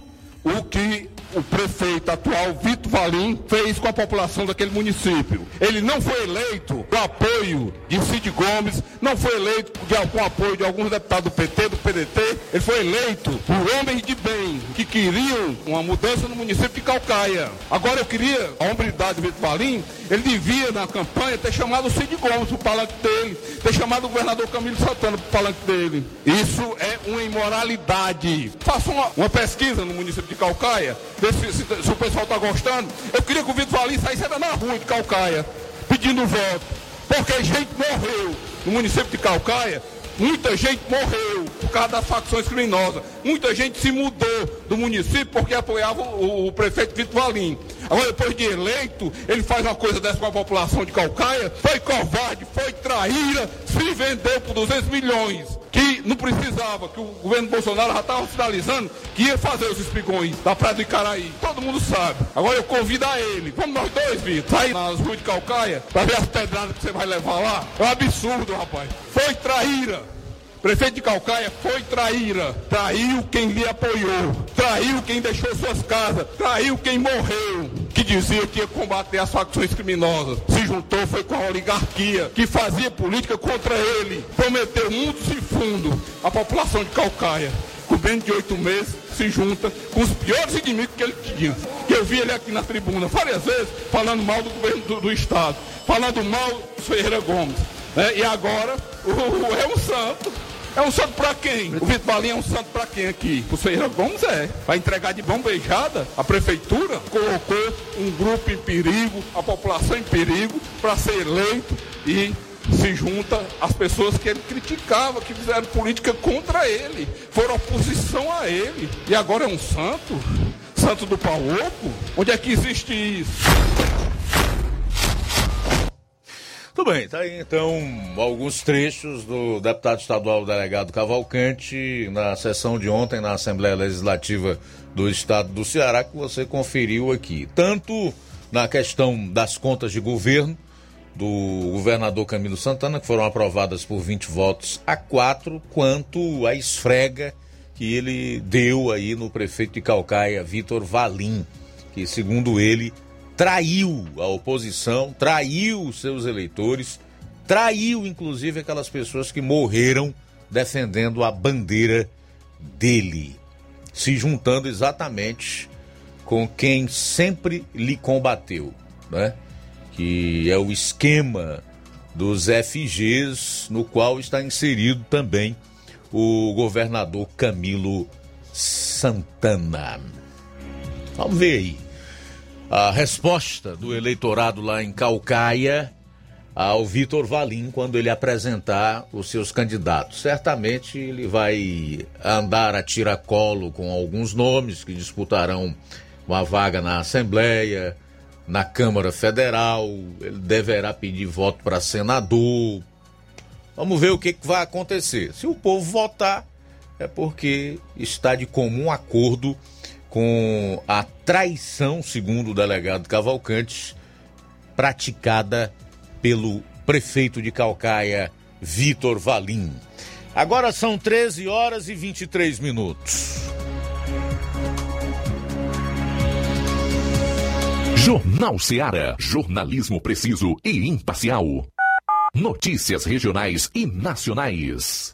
o que o prefeito atual, Vitor Valim, fez com a população daquele município. Ele não foi eleito com apoio de Cid Gomes, não foi eleito com apoio de alguns deputados do PT, do PDT, ele foi eleito por homens de bem que queriam uma mudança no município de Calcaia. Agora eu queria, a hombridade do Vitor Valim, ele devia na campanha ter chamado o Cid Gomes para o palanque dele, ter chamado o governador Camilo Santana para o palanque dele. Isso é uma imoralidade. Faça uma, uma pesquisa no município de Calcaia, ver se, se, se o pessoal está gostando. Eu queria que o Vitor Valim saísse na rua de Calcaia, pedindo voto. Porque gente morreu no município de Calcaia, muita gente morreu por causa das facções criminosas. Muita gente se mudou do município porque apoiava o, o prefeito Vitor Valim. Agora, depois de eleito, ele faz uma coisa dessa com a população de Calcaia. Foi covarde, foi traíra, se vendeu por 200 milhões. Que não precisava, que o governo Bolsonaro já estava finalizando que ia fazer os espigões da Praia do Icaraí. Todo mundo sabe. Agora eu convido a ele. Vamos nós dois, Vitor, sair nas ruas de Calcaia para ver as pedradas que você vai levar lá. É um absurdo, rapaz. Foi traíra. Prefeito de Calcaia foi traíra. Traiu quem lhe apoiou. Traiu quem deixou suas casas. Traiu quem morreu. Que dizia que ia combater as facções criminosas. Se juntou foi com a oligarquia que fazia política contra ele. Prometeu mundos e fundo à população de Calcaia. Com menos de oito meses se junta com os piores inimigos que ele tinha. Eu vi ele aqui na tribuna várias vezes falando mal do governo do, do Estado, falando mal do Ferreira Gomes. Né? E agora o, o é um santo. É um santo pra quem? O Vitor Balinha é um santo pra quem aqui? O Ferreira Gomes é. Vai entregar de mão beijada? A prefeitura colocou um grupo em perigo, a população em perigo, para ser eleito e se junta às pessoas que ele criticava, que fizeram política contra ele, foram oposição a ele. E agora é um santo? Santo do pau oco? Onde é que existe isso? Tudo bem, tá aí então alguns trechos do deputado estadual delegado Cavalcante na sessão de ontem na Assembleia Legislativa do Estado do Ceará que você conferiu aqui. Tanto na questão das contas de governo do governador Camilo Santana, que foram aprovadas por 20 votos a 4, quanto a esfrega que ele deu aí no prefeito de Calcaia, Vitor Valim, que segundo ele traiu a oposição, traiu os seus eleitores, traiu inclusive aquelas pessoas que morreram defendendo a bandeira dele, se juntando exatamente com quem sempre lhe combateu, né? Que é o esquema dos FGs, no qual está inserido também o governador Camilo Santana. Vamos ver aí a resposta do eleitorado lá em Calcaia ao Vitor Valim quando ele apresentar os seus candidatos. Certamente ele vai andar a tiracolo com alguns nomes que disputarão uma vaga na Assembleia, na Câmara Federal, ele deverá pedir voto para senador. Vamos ver o que, que vai acontecer. Se o povo votar, é porque está de comum acordo com a traição, segundo o delegado Cavalcante, praticada pelo prefeito de Calcaia, Vitor Valim. Agora são 13 horas e 23 minutos. Jornal Seara. Jornalismo preciso e imparcial. Notícias regionais e nacionais.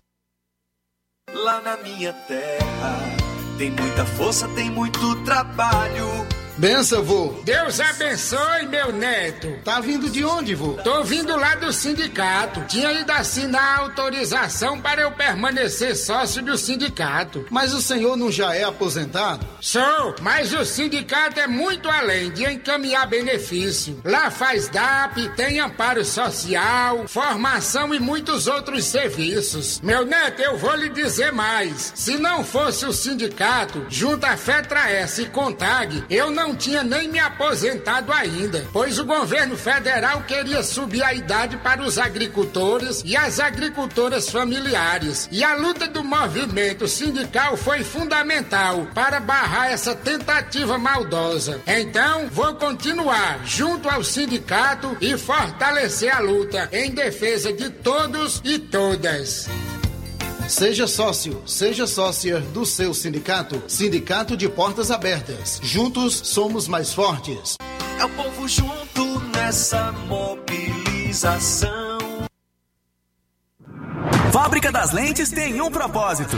Lá na minha terra tem muita força, tem muito trabalho. Benção, vô. Deus abençoe, meu neto. Tá vindo de onde, vô? Tô vindo lá do sindicato. Tinha ido assinar a autorização para eu permanecer sócio do sindicato. Mas o senhor não já é aposentado? Sou, mas o sindicato é muito além de encaminhar benefício. Lá faz DAP, tem amparo social, formação e muitos outros serviços. Meu neto, eu vou lhe dizer mais. Se não fosse o sindicato, junto à FETRA-S e CONTAG, eu não não tinha nem me aposentado ainda, pois o governo federal queria subir a idade para os agricultores e as agricultoras familiares. E a luta do movimento sindical foi fundamental para barrar essa tentativa maldosa. Então, vou continuar junto ao sindicato e fortalecer a luta em defesa de todos e todas. Seja sócio, seja sócia do seu sindicato. Sindicato de Portas Abertas. Juntos somos mais fortes. É o povo junto nessa mobilização. Fábrica das Lentes tem um propósito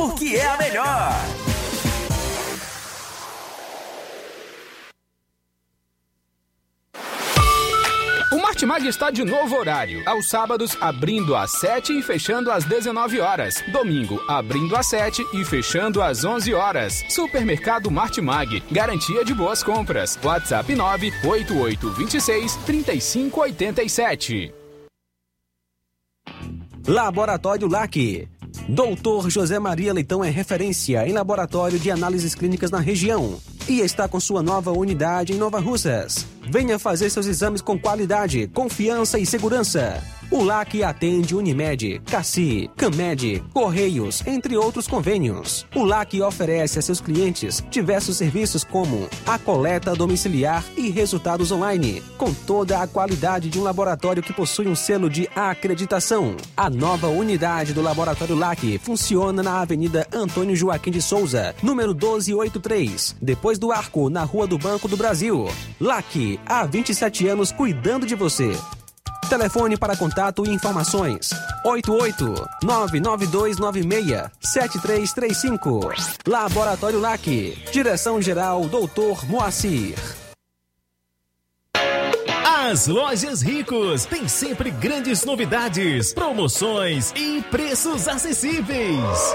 porque é a melhor. O Martimag está de novo horário. Aos sábados, abrindo às 7 e fechando às 19 horas. Domingo, abrindo às 7 e fechando às 11 horas. Supermercado Martimag. Garantia de boas compras. WhatsApp 98826 3587. Laboratório LAC Doutor José Maria Leitão é referência em laboratório de análises clínicas na região e está com sua nova unidade em Nova Russas. Venha fazer seus exames com qualidade, confiança e segurança. O LAC atende Unimed, Cassi, Camed, Correios, entre outros convênios. O LAC oferece a seus clientes diversos serviços como a coleta domiciliar e resultados online, com toda a qualidade de um laboratório que possui um selo de acreditação. A nova unidade do Laboratório LAC funciona na Avenida Antônio Joaquim de Souza, número 1283, depois do Arco, na Rua do Banco do Brasil. LAC, há 27 anos cuidando de você. Telefone para contato e informações: 88-99296-7335. Laboratório LAC. Direção-Geral Doutor Moacir. As lojas Ricos têm sempre grandes novidades, promoções e preços acessíveis.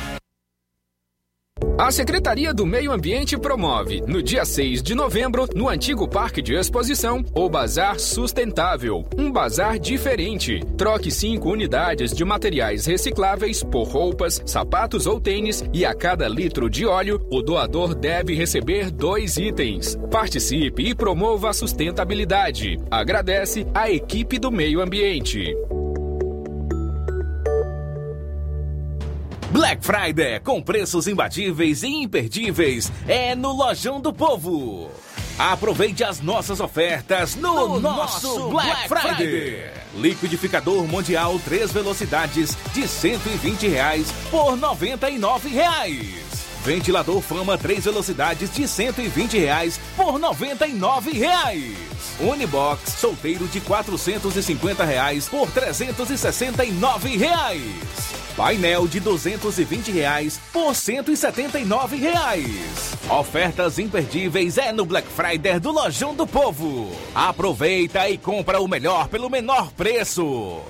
A Secretaria do Meio Ambiente promove, no dia 6 de novembro, no antigo Parque de Exposição, o Bazar Sustentável. Um bazar diferente. Troque cinco unidades de materiais recicláveis por roupas, sapatos ou tênis e a cada litro de óleo, o doador deve receber dois itens. Participe e promova a sustentabilidade. Agradece a equipe do Meio Ambiente. Black Friday com preços imbatíveis e imperdíveis é no Lojão do Povo. Aproveite as nossas ofertas no, No nosso, nosso Black, Black Friday. Friday. Liquidificador Mundial 3 velocidades de 120 reais por 99 reais. Ventilador Fama 3 velocidades de 120 reais por 99 reais. Unibox solteiro de 450 reais por 369 reais. Painel de 220 reais por 179 reais. Ofertas imperdíveis é no Black Friday do Lojão do Povo. Aproveita e compra o melhor pelo menor preço.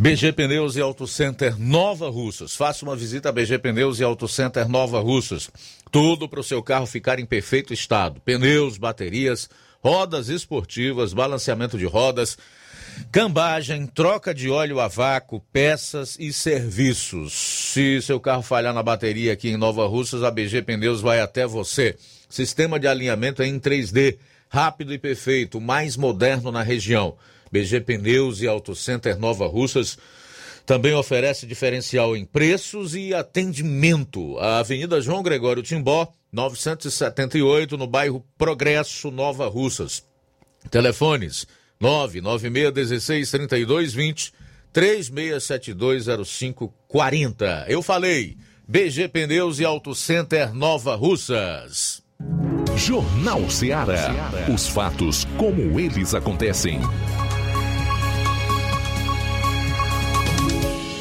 BG Pneus e Auto Center Nova Russas. Faça uma visita a BG Pneus e Auto Center Nova Russas. Tudo para o seu carro ficar em perfeito estado: pneus, baterias, rodas esportivas, balanceamento de rodas, cambagem, troca de óleo a vácuo, peças e serviços. Se seu carro falhar na bateria aqui em Nova Russas, a BG Pneus vai até você. Sistema de alinhamento é em 3D, rápido e perfeito, mais moderno na região. BG Pneus e Auto Center Nova Russas também oferece diferencial em preços e atendimento. A Avenida João Gregório Timbó, 978, no bairro Progresso, Nova Russas. Telefones 996163220, 36720540. Eu falei, BG Pneus e Auto Center Nova Russas. Jornal Ceará. Os fatos como eles acontecem.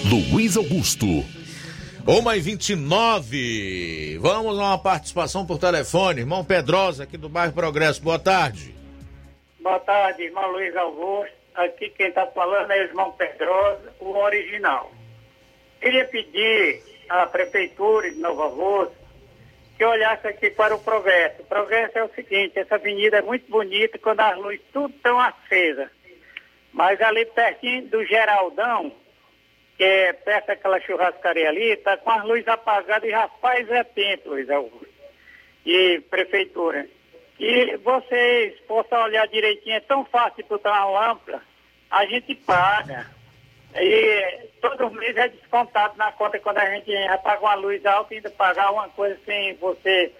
Luiz Augusto. Uma e 29. Vamos a uma participação por telefone. Irmão Pedrosa, aqui do bairro Progresso. Boa tarde. Boa tarde, irmão Luiz Augusto. Aqui quem está falando é o irmão Pedrosa, o original. Queria pedir à Prefeitura de Nova Rússia que olhasse aqui para o progresso. O progresso é o seguinte, essa avenida é muito bonita quando as luzes tudo estão acesas. Mas ali pertinho do Geraldão, que é perto daquela churrascaria ali, está com as luzes apagadas e rapaz é tempo, Luiz Augusto. E Prefeitura. E vocês possam olhar direitinho, é tão fácil botar uma lâmpada, a gente paga. E todo mês é descontado na conta quando a gente apaga uma luz alta e ainda pagar uma coisa sem você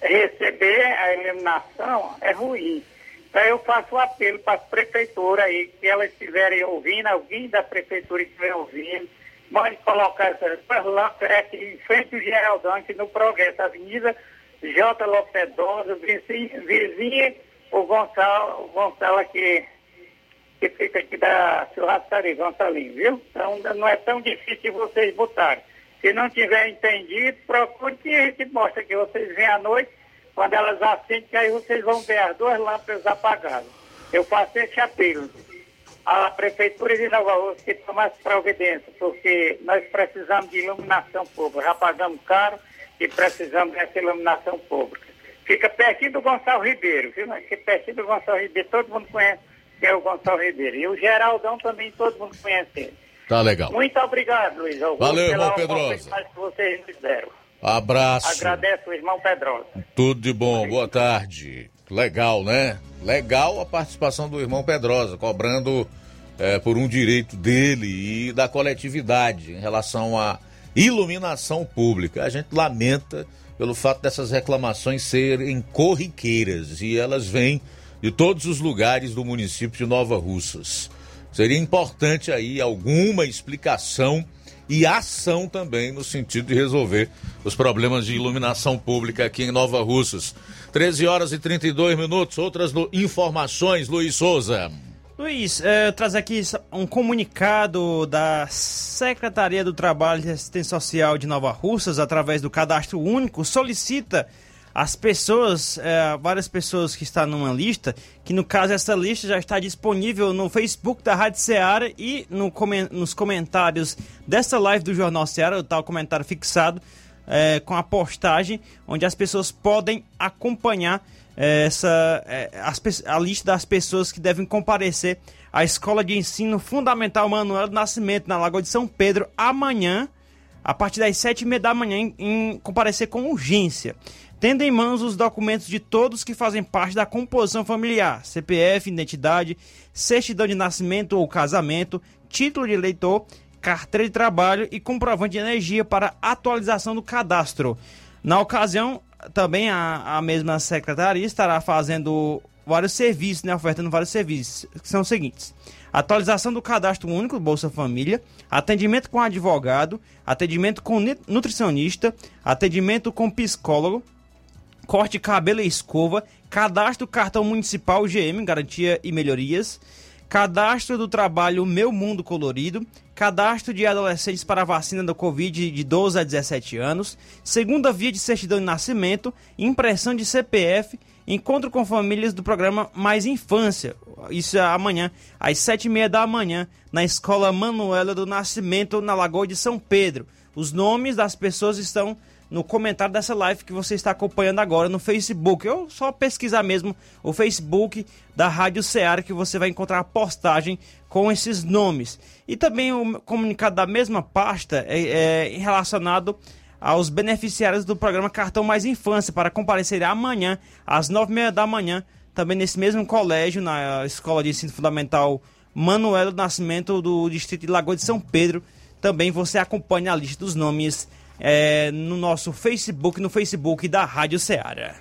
receber a iluminação é ruim. Então eu faço o apelo para a prefeitura aí, que elas estiverem ouvindo, alguém da prefeitura estiver ouvindo, mande colocar lâmpadas aqui em frente ao aqui no Progresso, Avenida J. Lopedosa, vizinha, vizinha o Gonçalo, o Gonçalo aqui, que fica aqui da churrascaria, Gonçalinho, viu? Então não é tão difícil vocês botarem. Se não tiver entendido, procure que a gente mostra que vocês vêm à noite, quando elas acendem, que aí vocês vão ver as duas lâmpadas apagadas. Eu faço esse apelo. A Prefeitura de Nova Rússia que toma essa providência, porque nós precisamos de iluminação pública. Já pagamos caro e precisamos dessa iluminação pública. Fica pertinho do Gonçalo Ribeiro, viu? Fica pertinho do Gonçalo Ribeiro, todo mundo conhece que é o Gonçalo Ribeiro. E o Geraldão também todo mundo conhece ele. Tá legal. Muito obrigado, Luiz Augusto, Valeu, irmão oportunidade que vocês nos deram. Abraço. Agradeço, irmão Pedrosa. Tudo de bom, boa tarde. Legal, né? Legal a participação do irmão Pedrosa, cobrando é, por um direito dele e da coletividade em relação à iluminação pública. A gente lamenta pelo fato dessas reclamações serem corriqueiras e elas vêm de todos os lugares do município de Nova Russas. Seria importante aí alguma explicação e ação também no sentido de resolver os problemas de iluminação pública aqui em Nova Russas. 13 horas e 32 minutos. Outras informações, Luiz Souza. Luiz, eh, eu trazer aqui um comunicado da Secretaria do Trabalho e Assistência Social de Nova Russas, através do Cadastro Único, solicita as pessoas, eh, várias pessoas que estão numa lista, que no caso essa lista já está disponível no Facebook da Rádio Ceará e no nos comentários dessa live do Jornal Ceará, o tal comentário fixado, eh, com a postagem, onde as pessoas podem acompanhar eh, essa, eh, as a lista das pessoas que devem comparecer à Escola de Ensino Fundamental Manuel do Nascimento, na Lagoa de São Pedro, amanhã, a partir das sete e meia da manhã, em, em comparecer com urgência. Tendo em mãos os documentos de todos que fazem parte da composição familiar, CPF, identidade, certidão de nascimento ou casamento, título de eleitor, carteira de trabalho e comprovante de energia para atualização do cadastro. Na ocasião, também a, a mesma secretaria estará fazendo vários serviços, né, ofertando vários serviços, que são os seguintes: atualização do cadastro único Bolsa Família, atendimento com advogado, atendimento com ni- nutricionista, atendimento com psicólogo, corte cabelo e escova, cadastro cartão municipal GM, garantia e melhorias, cadastro do trabalho Meu Mundo Colorido, cadastro de adolescentes para a vacina da Covid de 12 a 17 anos, segunda via de certidão de nascimento, impressão de CPF, encontro com famílias do programa Mais Infância. Isso é amanhã, às sete e meia da manhã, na Escola Manuela do Nascimento, na Lagoa de São Pedro. Os nomes das pessoas estão no comentário dessa live que você está acompanhando agora no Facebook. Eu só pesquisar mesmo o Facebook da Rádio Ceará que você vai encontrar a postagem com esses nomes. E também o comunicado da mesma pasta é, é relacionado aos beneficiários do programa Cartão Mais Infância para comparecer amanhã às nove e meia da manhã, também nesse mesmo colégio, na Escola de Ensino Fundamental Manuel do Nascimento do Distrito de Lagoa de São Pedro. Também você acompanha a lista dos nomes é, no nosso Facebook, no Facebook da Rádio Ceará.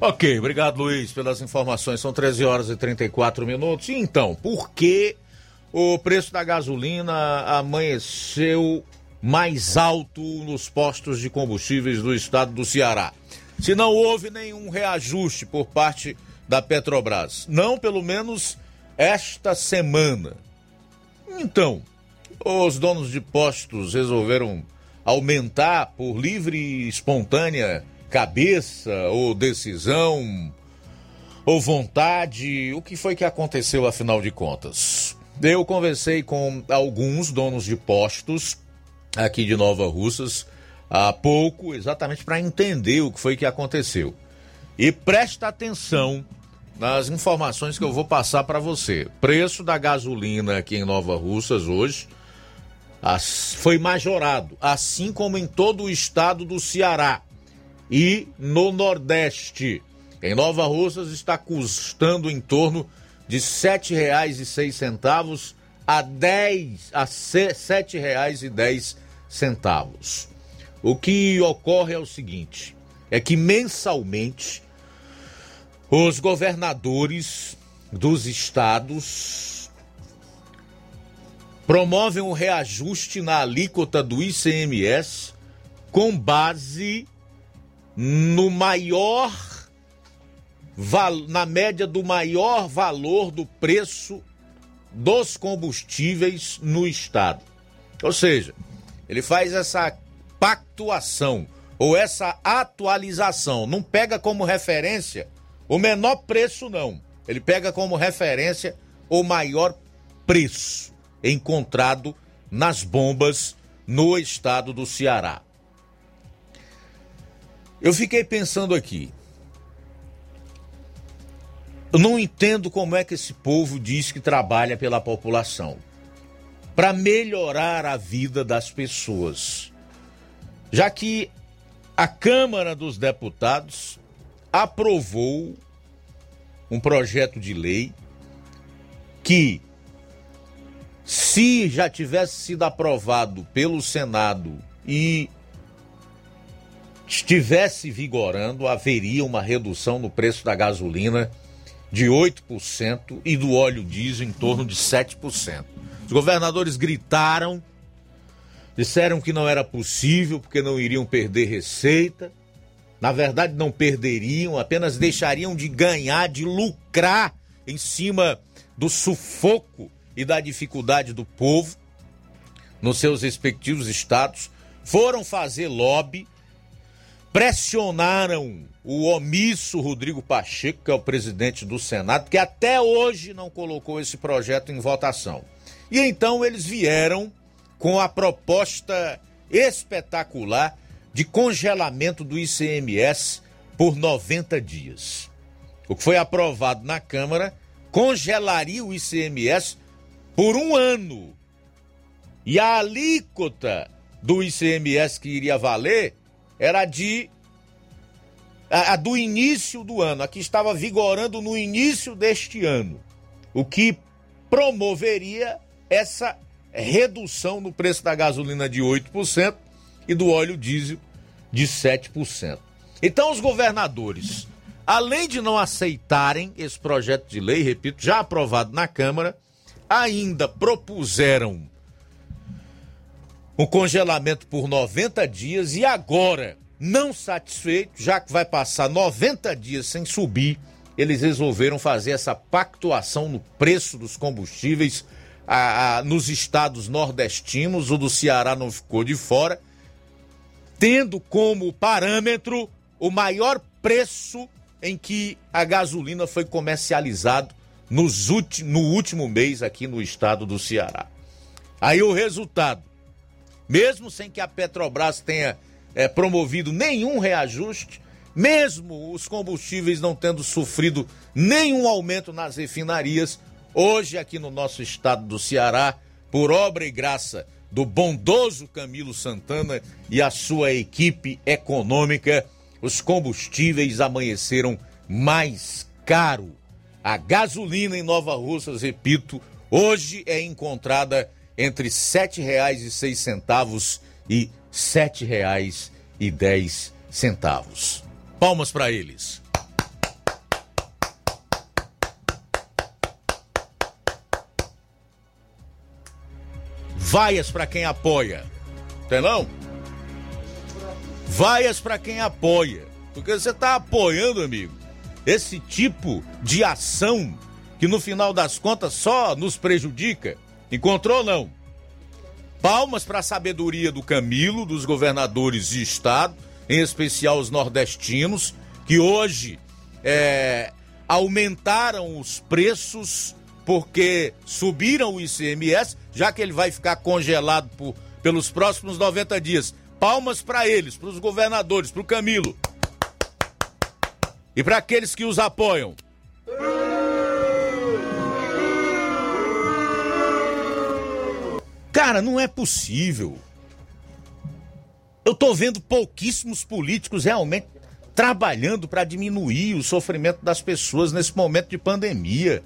Ok, obrigado Luiz pelas informações. São 13 horas e 34 minutos. Então, por que o preço da gasolina amanheceu mais alto nos postos de combustíveis do estado do Ceará? Se não houve nenhum reajuste por parte da Petrobras, não pelo menos esta semana. Então, os donos de postos resolveram aumentar por livre e espontânea cabeça ou decisão ou vontade? O que foi que aconteceu afinal de contas? Eu conversei com alguns donos de postos aqui de Nova Russas há pouco, exatamente para entender o que foi que aconteceu. E presta atenção nas informações que eu vou passar para você. Preço da gasolina aqui em Nova Russas hoje foi majorado, assim como em todo o estado do Ceará e no Nordeste. Em Nova Russas está custando em torno de R$ 7,06 a a R$ 7,10 centavos. O que ocorre é o seguinte, é que mensalmente os governadores dos estados promovem um reajuste na alíquota do ICMS com base no maior na média do maior valor do preço dos combustíveis no estado. Ou seja, ele faz essa pactuação ou essa atualização, não pega como referência o menor preço não. Ele pega como referência o maior preço encontrado nas bombas no estado do Ceará. Eu fiquei pensando aqui. Eu não entendo como é que esse povo diz que trabalha pela população. para melhorar a vida das pessoas. Já que a Câmara dos Deputados aprovou um projeto de lei que, se já tivesse sido aprovado pelo Senado e estivesse vigorando, haveria uma redução no preço da gasolina de 8% e do óleo diesel em torno de 7%. Os governadores gritaram, disseram que não era possível porque não iriam perder receita. Na verdade, não perderiam, apenas deixariam de ganhar, de lucrar em cima do sufoco e da dificuldade do povo nos seus respectivos estados. Foram fazer lobby pressionaram o omisso Rodrigo Pacheco, que é o presidente do Senado, que até hoje não colocou esse projeto em votação. E então eles vieram com a proposta espetacular de congelamento do ICMS por 90 dias. O que foi aprovado na Câmara congelaria o ICMS por um ano. E a alíquota do ICMS que iria valer era de a, a, do início do ano, a que estava vigorando no início deste ano, o que promoveria essa redução no preço da gasolina de 8% e do óleo diesel de 7%. Então os governadores, além de não aceitarem esse projeto de lei, repito, já aprovado na Câmara, ainda propuseram um congelamento por 90 dias e agora, não satisfeito, já que vai passar 90 dias sem subir, eles resolveram fazer essa pactuação no preço dos combustíveis a, a, nos estados nordestinos, o do Ceará não ficou de fora, tendo como parâmetro o maior preço em que a gasolina foi comercializado nos no último mês aqui no estado do Ceará. Aí o resultado, mesmo sem que a Petrobras tenha é, promovido nenhum reajuste, mesmo os combustíveis não tendo sofrido nenhum aumento nas refinarias, hoje aqui no nosso estado do Ceará, por obra e graça do bondoso Camilo Santana e a sua equipe econômica, os combustíveis amanheceram mais caro. A gasolina em Nova Russas, repito, hoje é encontrada entre R$ 7,06 e R$ 7,10. Palmas para eles. Vaias para quem apoia. Entendeu? Vaias para quem apoia. Porque você está apoiando, amigo, esse tipo de ação que no final das contas só nos prejudica. Encontrou ou não? Palmas para a sabedoria do Camilo, dos governadores de estado, em especial os nordestinos, que hoje é, aumentaram os preços porque subiram o ICMS, já que ele vai ficar congelado por, pelos próximos 90 dias. Palmas para eles, para os governadores, para o Camilo. E para aqueles que os apoiam. Cara, não é possível. Eu tô vendo pouquíssimos políticos realmente trabalhando para diminuir o sofrimento das pessoas nesse momento de pandemia,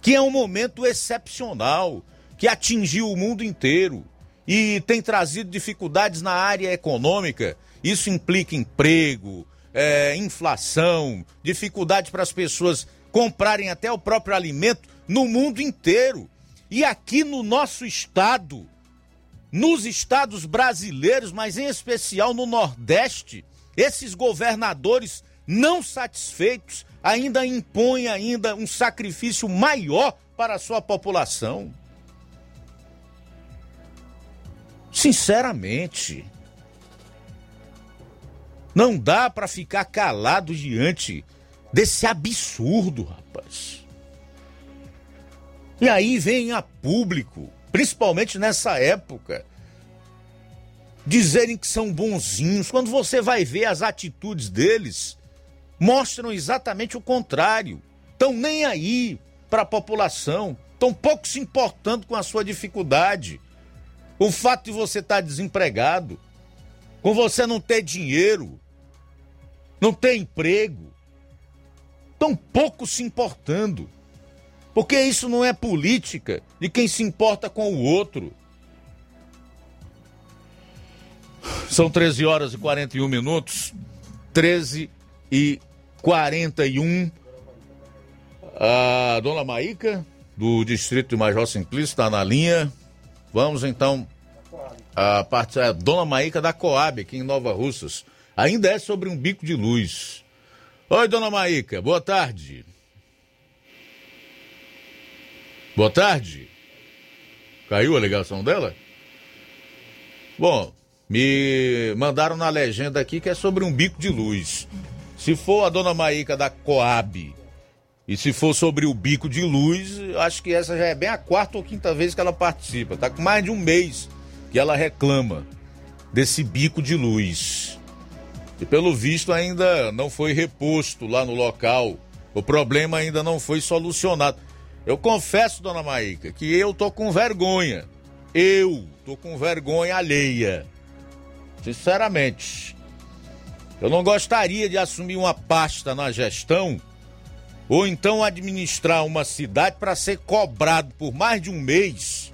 que é um momento excepcional, que atingiu o mundo inteiro e tem trazido dificuldades na área econômica. Isso implica emprego, é, inflação, dificuldade para as pessoas comprarem até o próprio alimento no mundo inteiro. E aqui no nosso estado, nos estados brasileiros, mas em especial no Nordeste, esses governadores não satisfeitos ainda impõem ainda um sacrifício maior para a sua população. Sinceramente, não dá para ficar calado diante desse absurdo, rapaz. E aí vem a público, principalmente nessa época, dizerem que são bonzinhos, quando você vai ver as atitudes deles, mostram exatamente o contrário. Estão nem aí para a população, estão pouco se importando com a sua dificuldade. O fato de você estar tá desempregado, com você não ter dinheiro, não ter emprego, tão pouco se importando. Porque isso não é política de quem se importa com o outro. São 13 horas e 41 minutos. 13 e 41. A dona Maíca, do distrito de Major Simplício, está na linha. Vamos então. A parte, a dona Maíca da Coab, aqui em Nova Russas. Ainda é sobre um bico de luz. Oi, dona Maíca, boa tarde. Boa tarde. Caiu a ligação dela? Bom, me mandaram na legenda aqui que é sobre um bico de luz. Se for a dona Maíca da Coab e se for sobre o bico de luz, acho que essa já é bem a quarta ou quinta vez que ela participa. Tá com mais de um mês que ela reclama desse bico de luz. E pelo visto ainda não foi reposto lá no local. O problema ainda não foi solucionado. Eu confesso, dona Maíca, que eu tô com vergonha. Eu tô com vergonha alheia Sinceramente, eu não gostaria de assumir uma pasta na gestão ou então administrar uma cidade para ser cobrado por mais de um mês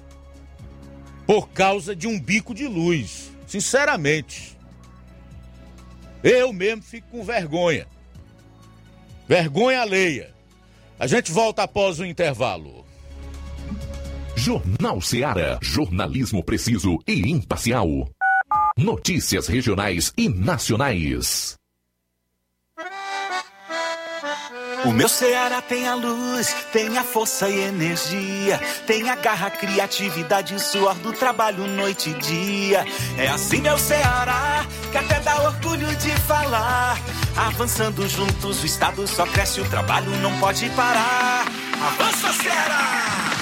por causa de um bico de luz. Sinceramente, eu mesmo fico com vergonha. Vergonha alheia. A gente volta após o intervalo. Jornal Seara. Jornalismo preciso e imparcial. Notícias regionais e nacionais. O meu Ceará tem a luz, tem a força e energia, tem a garra, criatividade e suor do trabalho noite e dia. É assim meu Ceará, que até dá orgulho de falar. Avançando juntos, o estado só cresce, o trabalho não pode parar. Avança Ceará!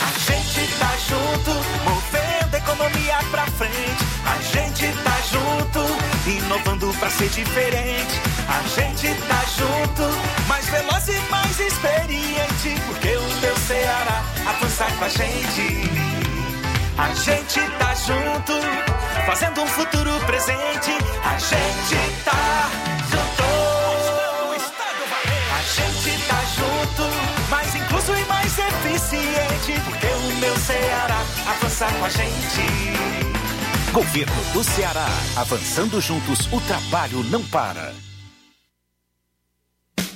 A gente tá junto, movendo a economia pra frente. A gente tá junto, inovando pra ser diferente. A gente tá junto, mais veloz e mais experiente. Porque o meu Ceará avança com a gente. A gente tá junto, fazendo um futuro presente. A gente tá junto. A gente tá junto, mais incluso e mais eficiente. Porque o meu Ceará avança com a gente. Governo do Ceará. Avançando juntos, o trabalho não para.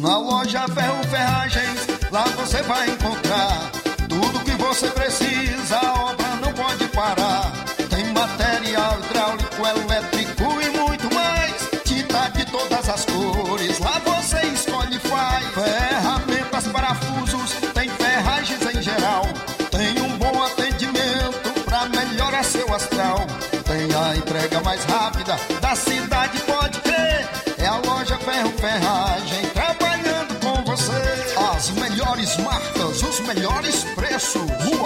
Na loja Ferro Ferragens, lá você vai encontrar tudo que você precisa,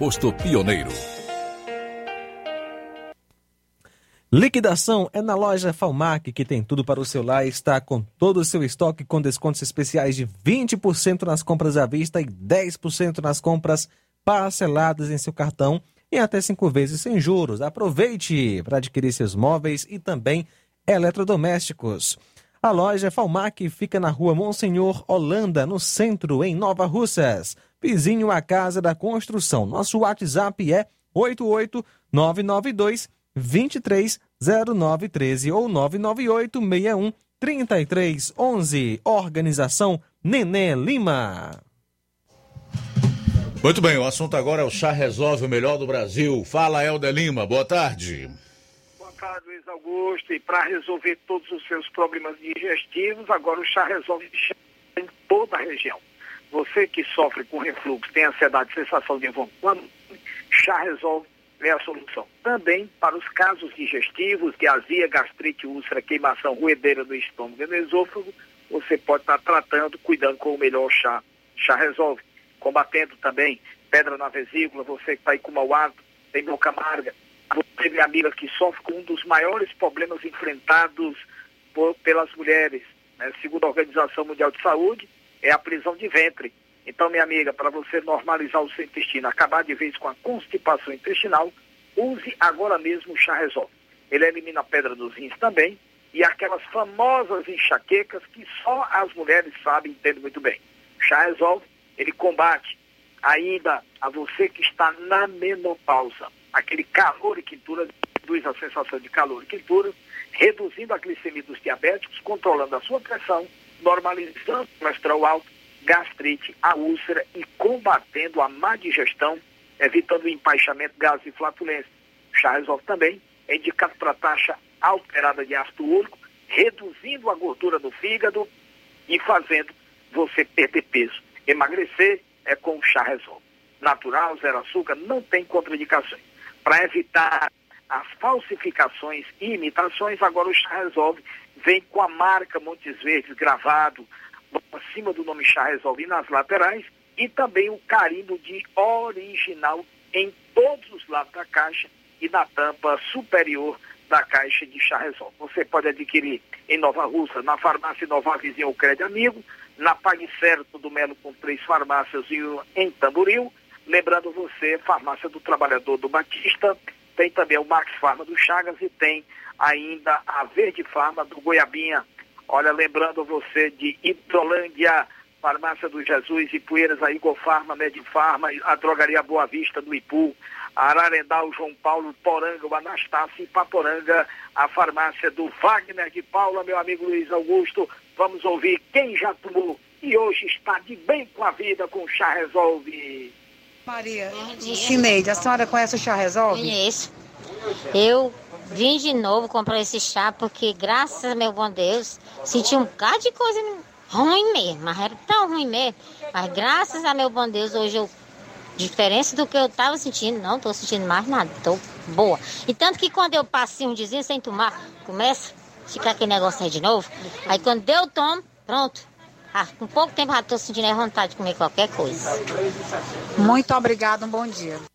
posto Pioneiro. Liquidação é na loja Falmac, que tem tudo para o seu lar. Está com todo o seu estoque com descontos especiais de 20% nas compras à vista e 10% nas compras parceladas em seu cartão e até cinco vezes sem juros. Aproveite para adquirir seus móveis e também eletrodomésticos. A loja Falmac fica na rua Monsenhor Holanda, no centro, em Nova Russas. Vizinho à Casa da Construção. Nosso WhatsApp é 88992 230913 ou 998 61 3311. Organização Nenê Lima. Muito bem, o assunto agora é o Chá Resolve o Melhor do Brasil. Fala, Helder Lima, boa tarde. Boa tarde, Luiz Augusto. E para resolver todos os seus problemas digestivos, agora o Chá Resolve em toda a região. Você que sofre com refluxo, tem ansiedade, sensação de vômito, chá resolve é a solução. Também para os casos digestivos, de azia, gastrite, úlcera, queimação, ruedeira no estômago e no esôfago, você pode estar tratando, cuidando com o melhor chá. Chá resolve. Combatendo também pedra na vesícula, você que está aí com mau hálito, tem boca amarga, você, minha amiga, que sofre com um dos maiores problemas enfrentados por, pelas mulheres, né? segundo a Organização Mundial de Saúde, é a prisão de ventre. Então, minha amiga, para você normalizar o seu intestino, acabar de vez com a constipação intestinal, use agora mesmo o chá resolve. Ele elimina a pedra dos rins também e aquelas famosas enxaquecas que só as mulheres sabem e entendem muito bem. O chá resolve, ele combate ainda a você que está na menopausa. Aquele calor e quintura reduz a sensação de calor e quintura, reduzindo a glicemia dos diabéticos, controlando a sua pressão, normalizando o colesterol alto, gastrite, a úlcera e combatendo a má digestão, evitando o empaixamento, gases e flatulência. Chá resolve também, é indicado para taxa alterada de ácido úrico, reduzindo a gordura do fígado e fazendo você perder peso. Emagrecer é com o chá resolve. Natural, zero açúcar, não tem contraindicações. Para evitar as falsificações e imitações, agora o chá resolve vem com a marca Montes Verdes gravado acima do nome Chá Resolve nas laterais e também o carimbo de original em todos os lados da caixa e na tampa superior da caixa de Chá Resolve. Você pode adquirir em Nova Russa, na farmácia Nova Vizinha ou Crédito Amigo, na Certo do Melo com três farmácias e em Tamboril. Lembrando você, Farmácia do Trabalhador do Batista, tem também o Max Farma do Chagas e tem ainda a Verde Farma do Goiabinha. Olha, lembrando você de Hidrolândia, Farmácia do Jesus, Ipueiras, a Igor Farma, Medifarma, a Drogaria Boa Vista do Ipu, Ararendal, João Paulo, Poranga, o Anastácio e Paporanga, a farmácia do Wagner de Paula, meu amigo Luiz Augusto. Vamos ouvir quem já tomou e hoje está de bem com a vida com o Chá Resolve. Maria, Cineide, a senhora conhece o Chá Resolve? Conheço. Eu vim de novo comprar esse chá porque, graças a meu bom Deus, senti um bocado de coisa ruim mesmo, mas era tão ruim mesmo. Mas graças a meu bom Deus, hoje eu, diferença do que eu estava sentindo, não estou sentindo mais nada, estou boa. E tanto que quando eu passei um dizinho sem tomar, começa a ficar aquele negócio aí de novo. Aí quando eu tomo, pronto. Ah, com pouco tempo já estou sentindo a vontade de comer qualquer coisa. Muito obrigada, um bom dia.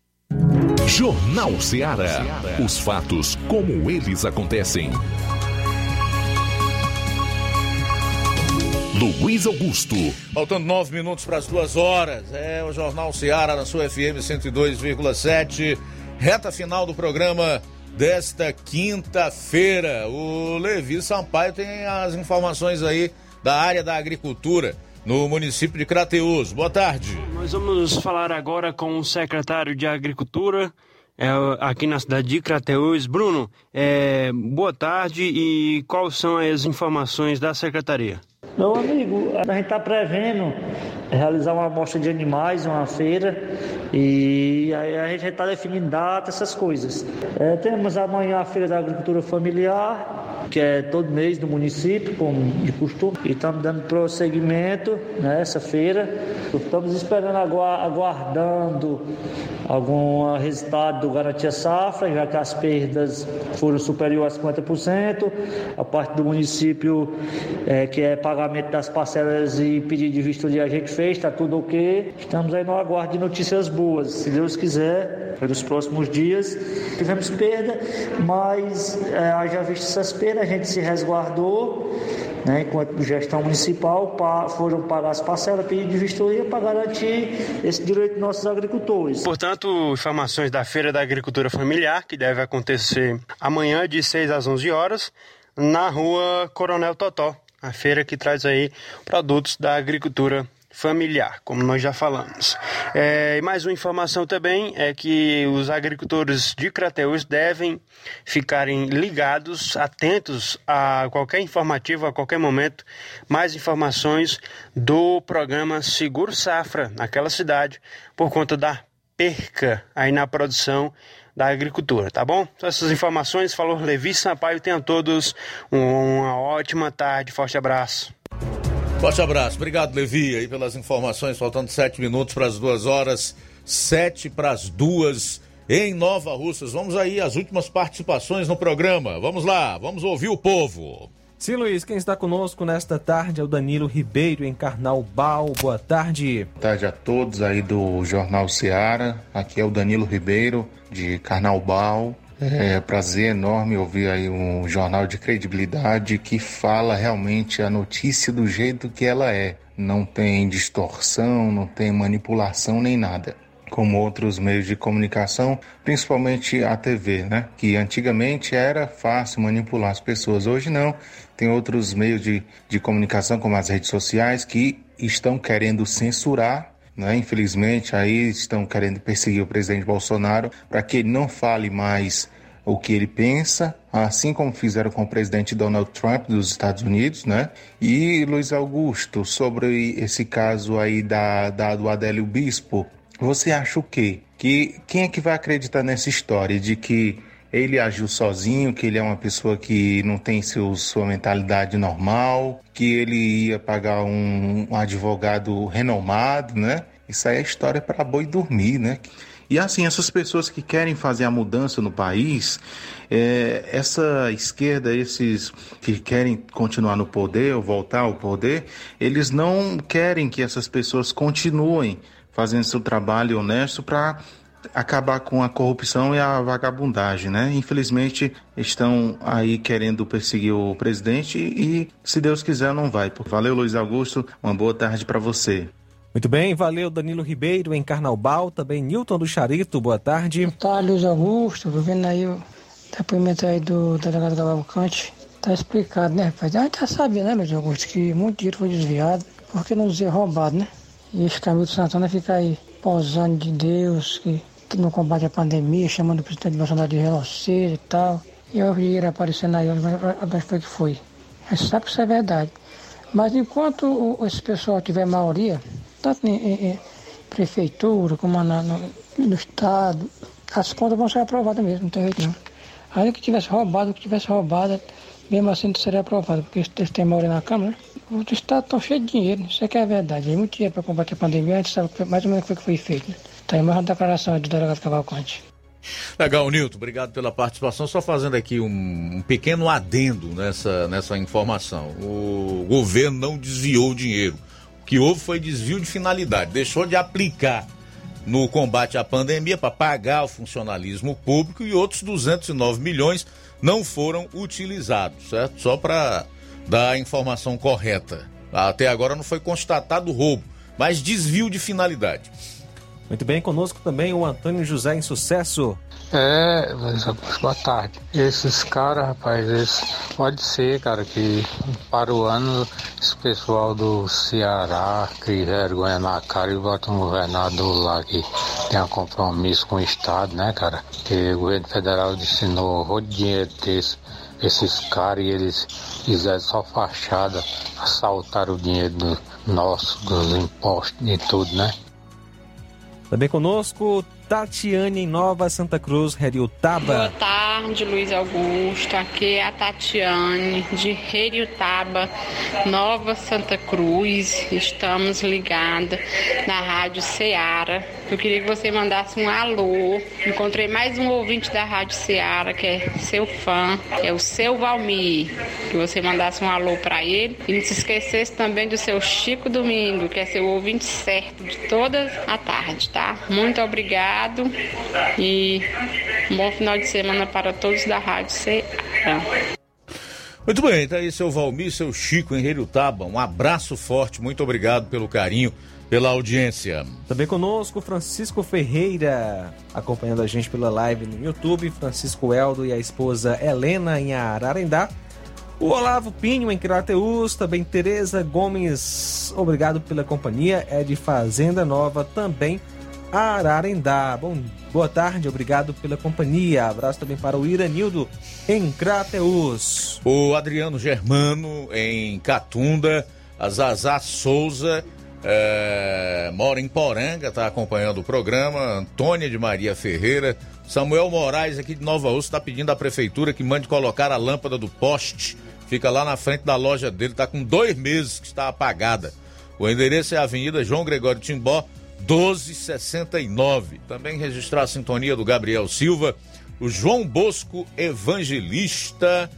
Jornal Ceará. Os fatos como eles acontecem. Luiz Augusto. Faltando nove minutos para as duas horas. É o Jornal Ceará na sua FM 102,7. Reta final do programa desta quinta-feira. O Levi Sampaio tem as informações aí da área da agricultura no município de Crateus. Boa tarde. Nós vamos falar agora com o secretário de Agricultura é, aqui na cidade de Crateus. Bruno, é, boa tarde e quais são as informações da secretaria? Meu amigo, a gente está prevendo realizar uma amostra de animais, uma feira, e aí a gente está definindo data, essas coisas. É, temos amanhã a Feira da Agricultura Familiar, que é todo mês do município, como de costume, e estamos dando prosseguimento nessa feira. Estamos esperando, aguardando algum resultado do Garantia Safra, já que as perdas foram superiores a 50%. A parte do município, é, que é pagamento das parcelas e pedido de vistoria, a gente fez, está tudo ok. Estamos aí no aguardo de notícias boas. Se Deus quiser, pelos próximos dias. Tivemos perda, mas é, haja visto essas perdas, a gente se resguardou né, enquanto gestão municipal, pa, foram pagar as parcelas, pedir de vistoria para garantir esse direito dos nossos agricultores. Portanto, informações da Feira da Agricultura Familiar, que deve acontecer amanhã de 6 às 11 horas, na rua Coronel Totó, a feira que traz aí produtos da agricultura familiar, como nós já falamos. É, mais uma informação também é que os agricultores de Crateus devem ficarem ligados, atentos a qualquer informativo, a qualquer momento, mais informações do programa Seguro Safra naquela cidade, por conta da perca aí na produção da agricultura, tá bom? Então, essas informações, falou Levi Sampaio, tenham todos uma ótima tarde, forte abraço. Forte abraço. Obrigado, Levi, aí pelas informações. Faltando sete minutos para as duas horas. Sete para as duas em Nova Russas. Vamos aí às últimas participações no programa. Vamos lá, vamos ouvir o povo. Sim, Luiz, quem está conosco nesta tarde é o Danilo Ribeiro, em Carnaubal. Boa tarde. Boa tarde a todos aí do Jornal Seara. Aqui é o Danilo Ribeiro, de Carnaubal. É prazer enorme ouvir aí um jornal de credibilidade que fala realmente a notícia do jeito que ela é. Não tem distorção, não tem manipulação nem nada. Como outros meios de comunicação, principalmente a TV, né? Que antigamente era fácil manipular as pessoas, hoje não. Tem outros meios de, de comunicação, como as redes sociais, que estão querendo censurar né? Infelizmente, aí estão querendo perseguir o presidente Bolsonaro para que ele não fale mais o que ele pensa, assim como fizeram com o presidente Donald Trump dos Estados Unidos, né? E Luiz Augusto, sobre esse caso aí da, da do Adélio Bispo, você acha o quê? Que quem é que vai acreditar nessa história de que ele agiu sozinho, que ele é uma pessoa que não tem seu, sua mentalidade normal, que ele ia pagar um, um advogado renomado, né? Isso aí é história para boi dormir, né? E assim, essas pessoas que querem fazer a mudança no país, é, essa esquerda, esses que querem continuar no poder ou voltar ao poder, eles não querem que essas pessoas continuem fazendo seu trabalho honesto para acabar com a corrupção e a vagabundagem, né? Infelizmente estão aí querendo perseguir o presidente e, se Deus quiser, não vai. Valeu, Luiz Augusto. Uma boa tarde para você. Muito bem, valeu Danilo Ribeiro em Carnaubal, também Newton do Charito, boa tarde. Boa tarde, Luiz Augusto, vou vendo aí o depoimento aí do delegado Cavalcante. Tá explicado, né, rapaz? A gente já sabia, né, Luiz Augusto, que muito dinheiro foi desviado, porque não dizer roubado, né? E esse Camilo Santana fica aí posando de Deus, que que no combate à pandemia, chamando o presidente Bolsonaro de reloceiro e tal. E o dinheiro aparecendo aí, mas foi que foi. A gente sabe que isso é verdade. Mas enquanto esse pessoal tiver maioria, tanto em, em, em prefeitura como na, no, no, Estado, as contas vão ser aprovadas mesmo, não tem jeito não. Ainda que tivesse roubado, que tivesse roubado, mesmo assim não seria aprovado, porque eles têm maioria na Câmara, né? O Estado está cheio de dinheiro, isso é que é verdade. Tem muito dinheiro para combater a pandemia, a gente sabe mais ou menos o que foi feito. Né? Tem mais uma declaração do delegado Cavalcante. Legal, Nilton, obrigado pela participação. Só fazendo aqui um, um, pequeno adendo nessa, nessa informação. O governo não desviou o dinheiro. O que houve foi desvio de finalidade. Deixou de aplicar no combate à pandemia para pagar o funcionalismo público e outros 209 milhões não foram utilizados, certo? Só para dar a informação correta. Até agora não foi constatado roubo, mas desvio de finalidade. Muito bem, conosco também o Antônio José em Sucesso. É, boa tarde. Esses caras, rapaz, eles, pode ser, cara, que para o ano esse pessoal do Ceará cria vergonha na cara e bota um governador lá que tem um compromisso com o Estado, né, cara? Que o governo federal destinou um de dinheiro desse, esses caras e eles fizeram só fachada, assaltaram o dinheiro do nosso, dos impostos e tudo, né? Também conosco, Tatiane em Nova Santa Cruz, Boa Heriutaba. tarde, Luiz Augusto. Aqui é a Tatiane, de Heriutaba, Nova Santa Cruz. Estamos ligadas na Rádio Ceará. Eu queria que você mandasse um alô. Encontrei mais um ouvinte da Rádio Ceará, que é seu fã, é o seu Valmir. Que você mandasse um alô para ele. E não se esquecesse também do seu Chico Domingo, que é seu ouvinte certo de toda a tarde, tá? Muito obrigado e um bom final de semana para todos da Rádio Ceará. Muito bem, tá aí seu Valmir, seu Chico em Taba. Um abraço forte, muito obrigado pelo carinho, pela audiência. Também conosco, Francisco Ferreira, acompanhando a gente pela live no YouTube, Francisco Eldo e a esposa Helena em Ararendá. O Olavo Pinho em Crateus, também Tereza Gomes, obrigado pela companhia, é de Fazenda Nova também. Ararendá. Bom, boa tarde, obrigado pela companhia. Abraço também para o Iranildo em Crateus. O Adriano Germano em Catunda, a Zazá Souza é, mora em Poranga, está acompanhando o programa. Antônia de Maria Ferreira. Samuel Moraes aqui de Nova Ursa está pedindo à prefeitura que mande colocar a lâmpada do poste. Fica lá na frente da loja dele, está com dois meses que está apagada. O endereço é a Avenida João Gregório Timbó, 1269. Também registrar a sintonia do Gabriel Silva, o João Bosco Evangelista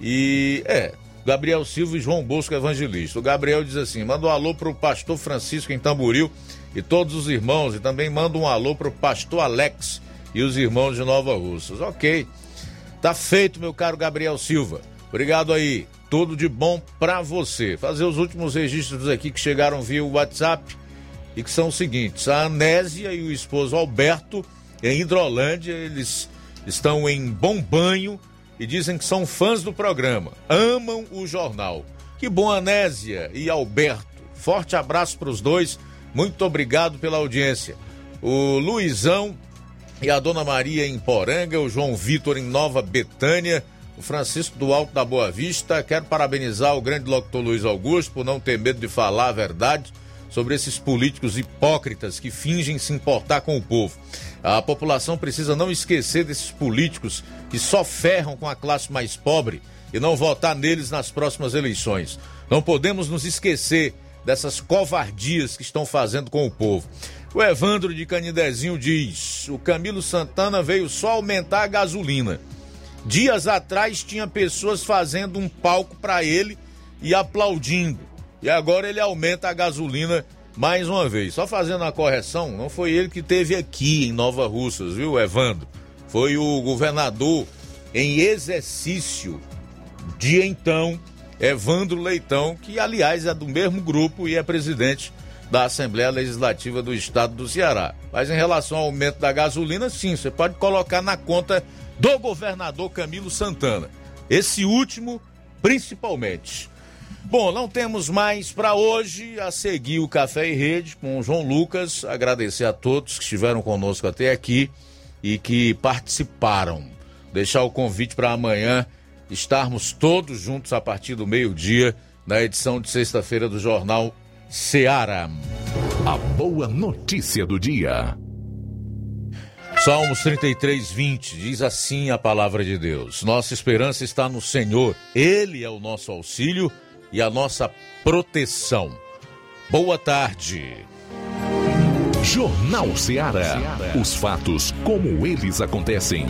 e. É, Gabriel Silva e João Bosco Evangelista. O Gabriel diz assim: manda um alô pro pastor Francisco em Tamboril e todos os irmãos, e também manda um alô pro pastor Alex e os irmãos de Nova Russas. Ok. Tá feito, meu caro Gabriel Silva. Obrigado aí. Tudo de bom pra você. Fazer os últimos registros aqui que chegaram via WhatsApp e que são os seguintes: a Anésia e o esposo Alberto, em Hidrolândia, eles estão em bom banho e dizem que são fãs do programa, amam o jornal. Que bom, Anésia e Alberto. Forte abraço para os dois, muito obrigado pela audiência. O Luizão e a Dona Maria em Poranga, o João Vitor em Nova Betânia, o Francisco do Alto da Boa Vista. Quero parabenizar o grande locutor Luiz Augusto por não ter medo de falar a verdade sobre esses políticos hipócritas que fingem se importar com o povo. A população precisa não esquecer desses políticos que só ferram com a classe mais pobre e não votar neles nas próximas eleições. Não podemos nos esquecer dessas covardias que estão fazendo com o povo. O Evandro de Canidezinho diz: o Camilo Santana veio só aumentar a gasolina. Dias atrás tinha pessoas fazendo um palco para ele e aplaudindo. E agora ele aumenta a gasolina mais uma vez. Só fazendo a correção, não foi ele que teve aqui em Nova Russas, viu, Evandro? Foi o governador em exercício de então, Evandro Leitão, que aliás é do mesmo grupo e é presidente da Assembleia Legislativa do Estado do Ceará. Mas em relação ao aumento da gasolina, sim, você pode colocar na conta do governador Camilo Santana. Esse último, principalmente. Bom, não temos mais para hoje. A seguir o Café e Rede com o João Lucas. Agradecer a todos que estiveram conosco até aqui e que participaram. Deixar o convite para amanhã estarmos todos juntos a partir do meio-dia na edição de sexta-feira do Jornal Seara. A boa notícia do dia. Salmos 33, 20 diz assim a palavra de Deus: Nossa esperança está no Senhor, Ele é o nosso auxílio e a nossa proteção. Boa tarde. Jornal Ceará. Os fatos como eles acontecem.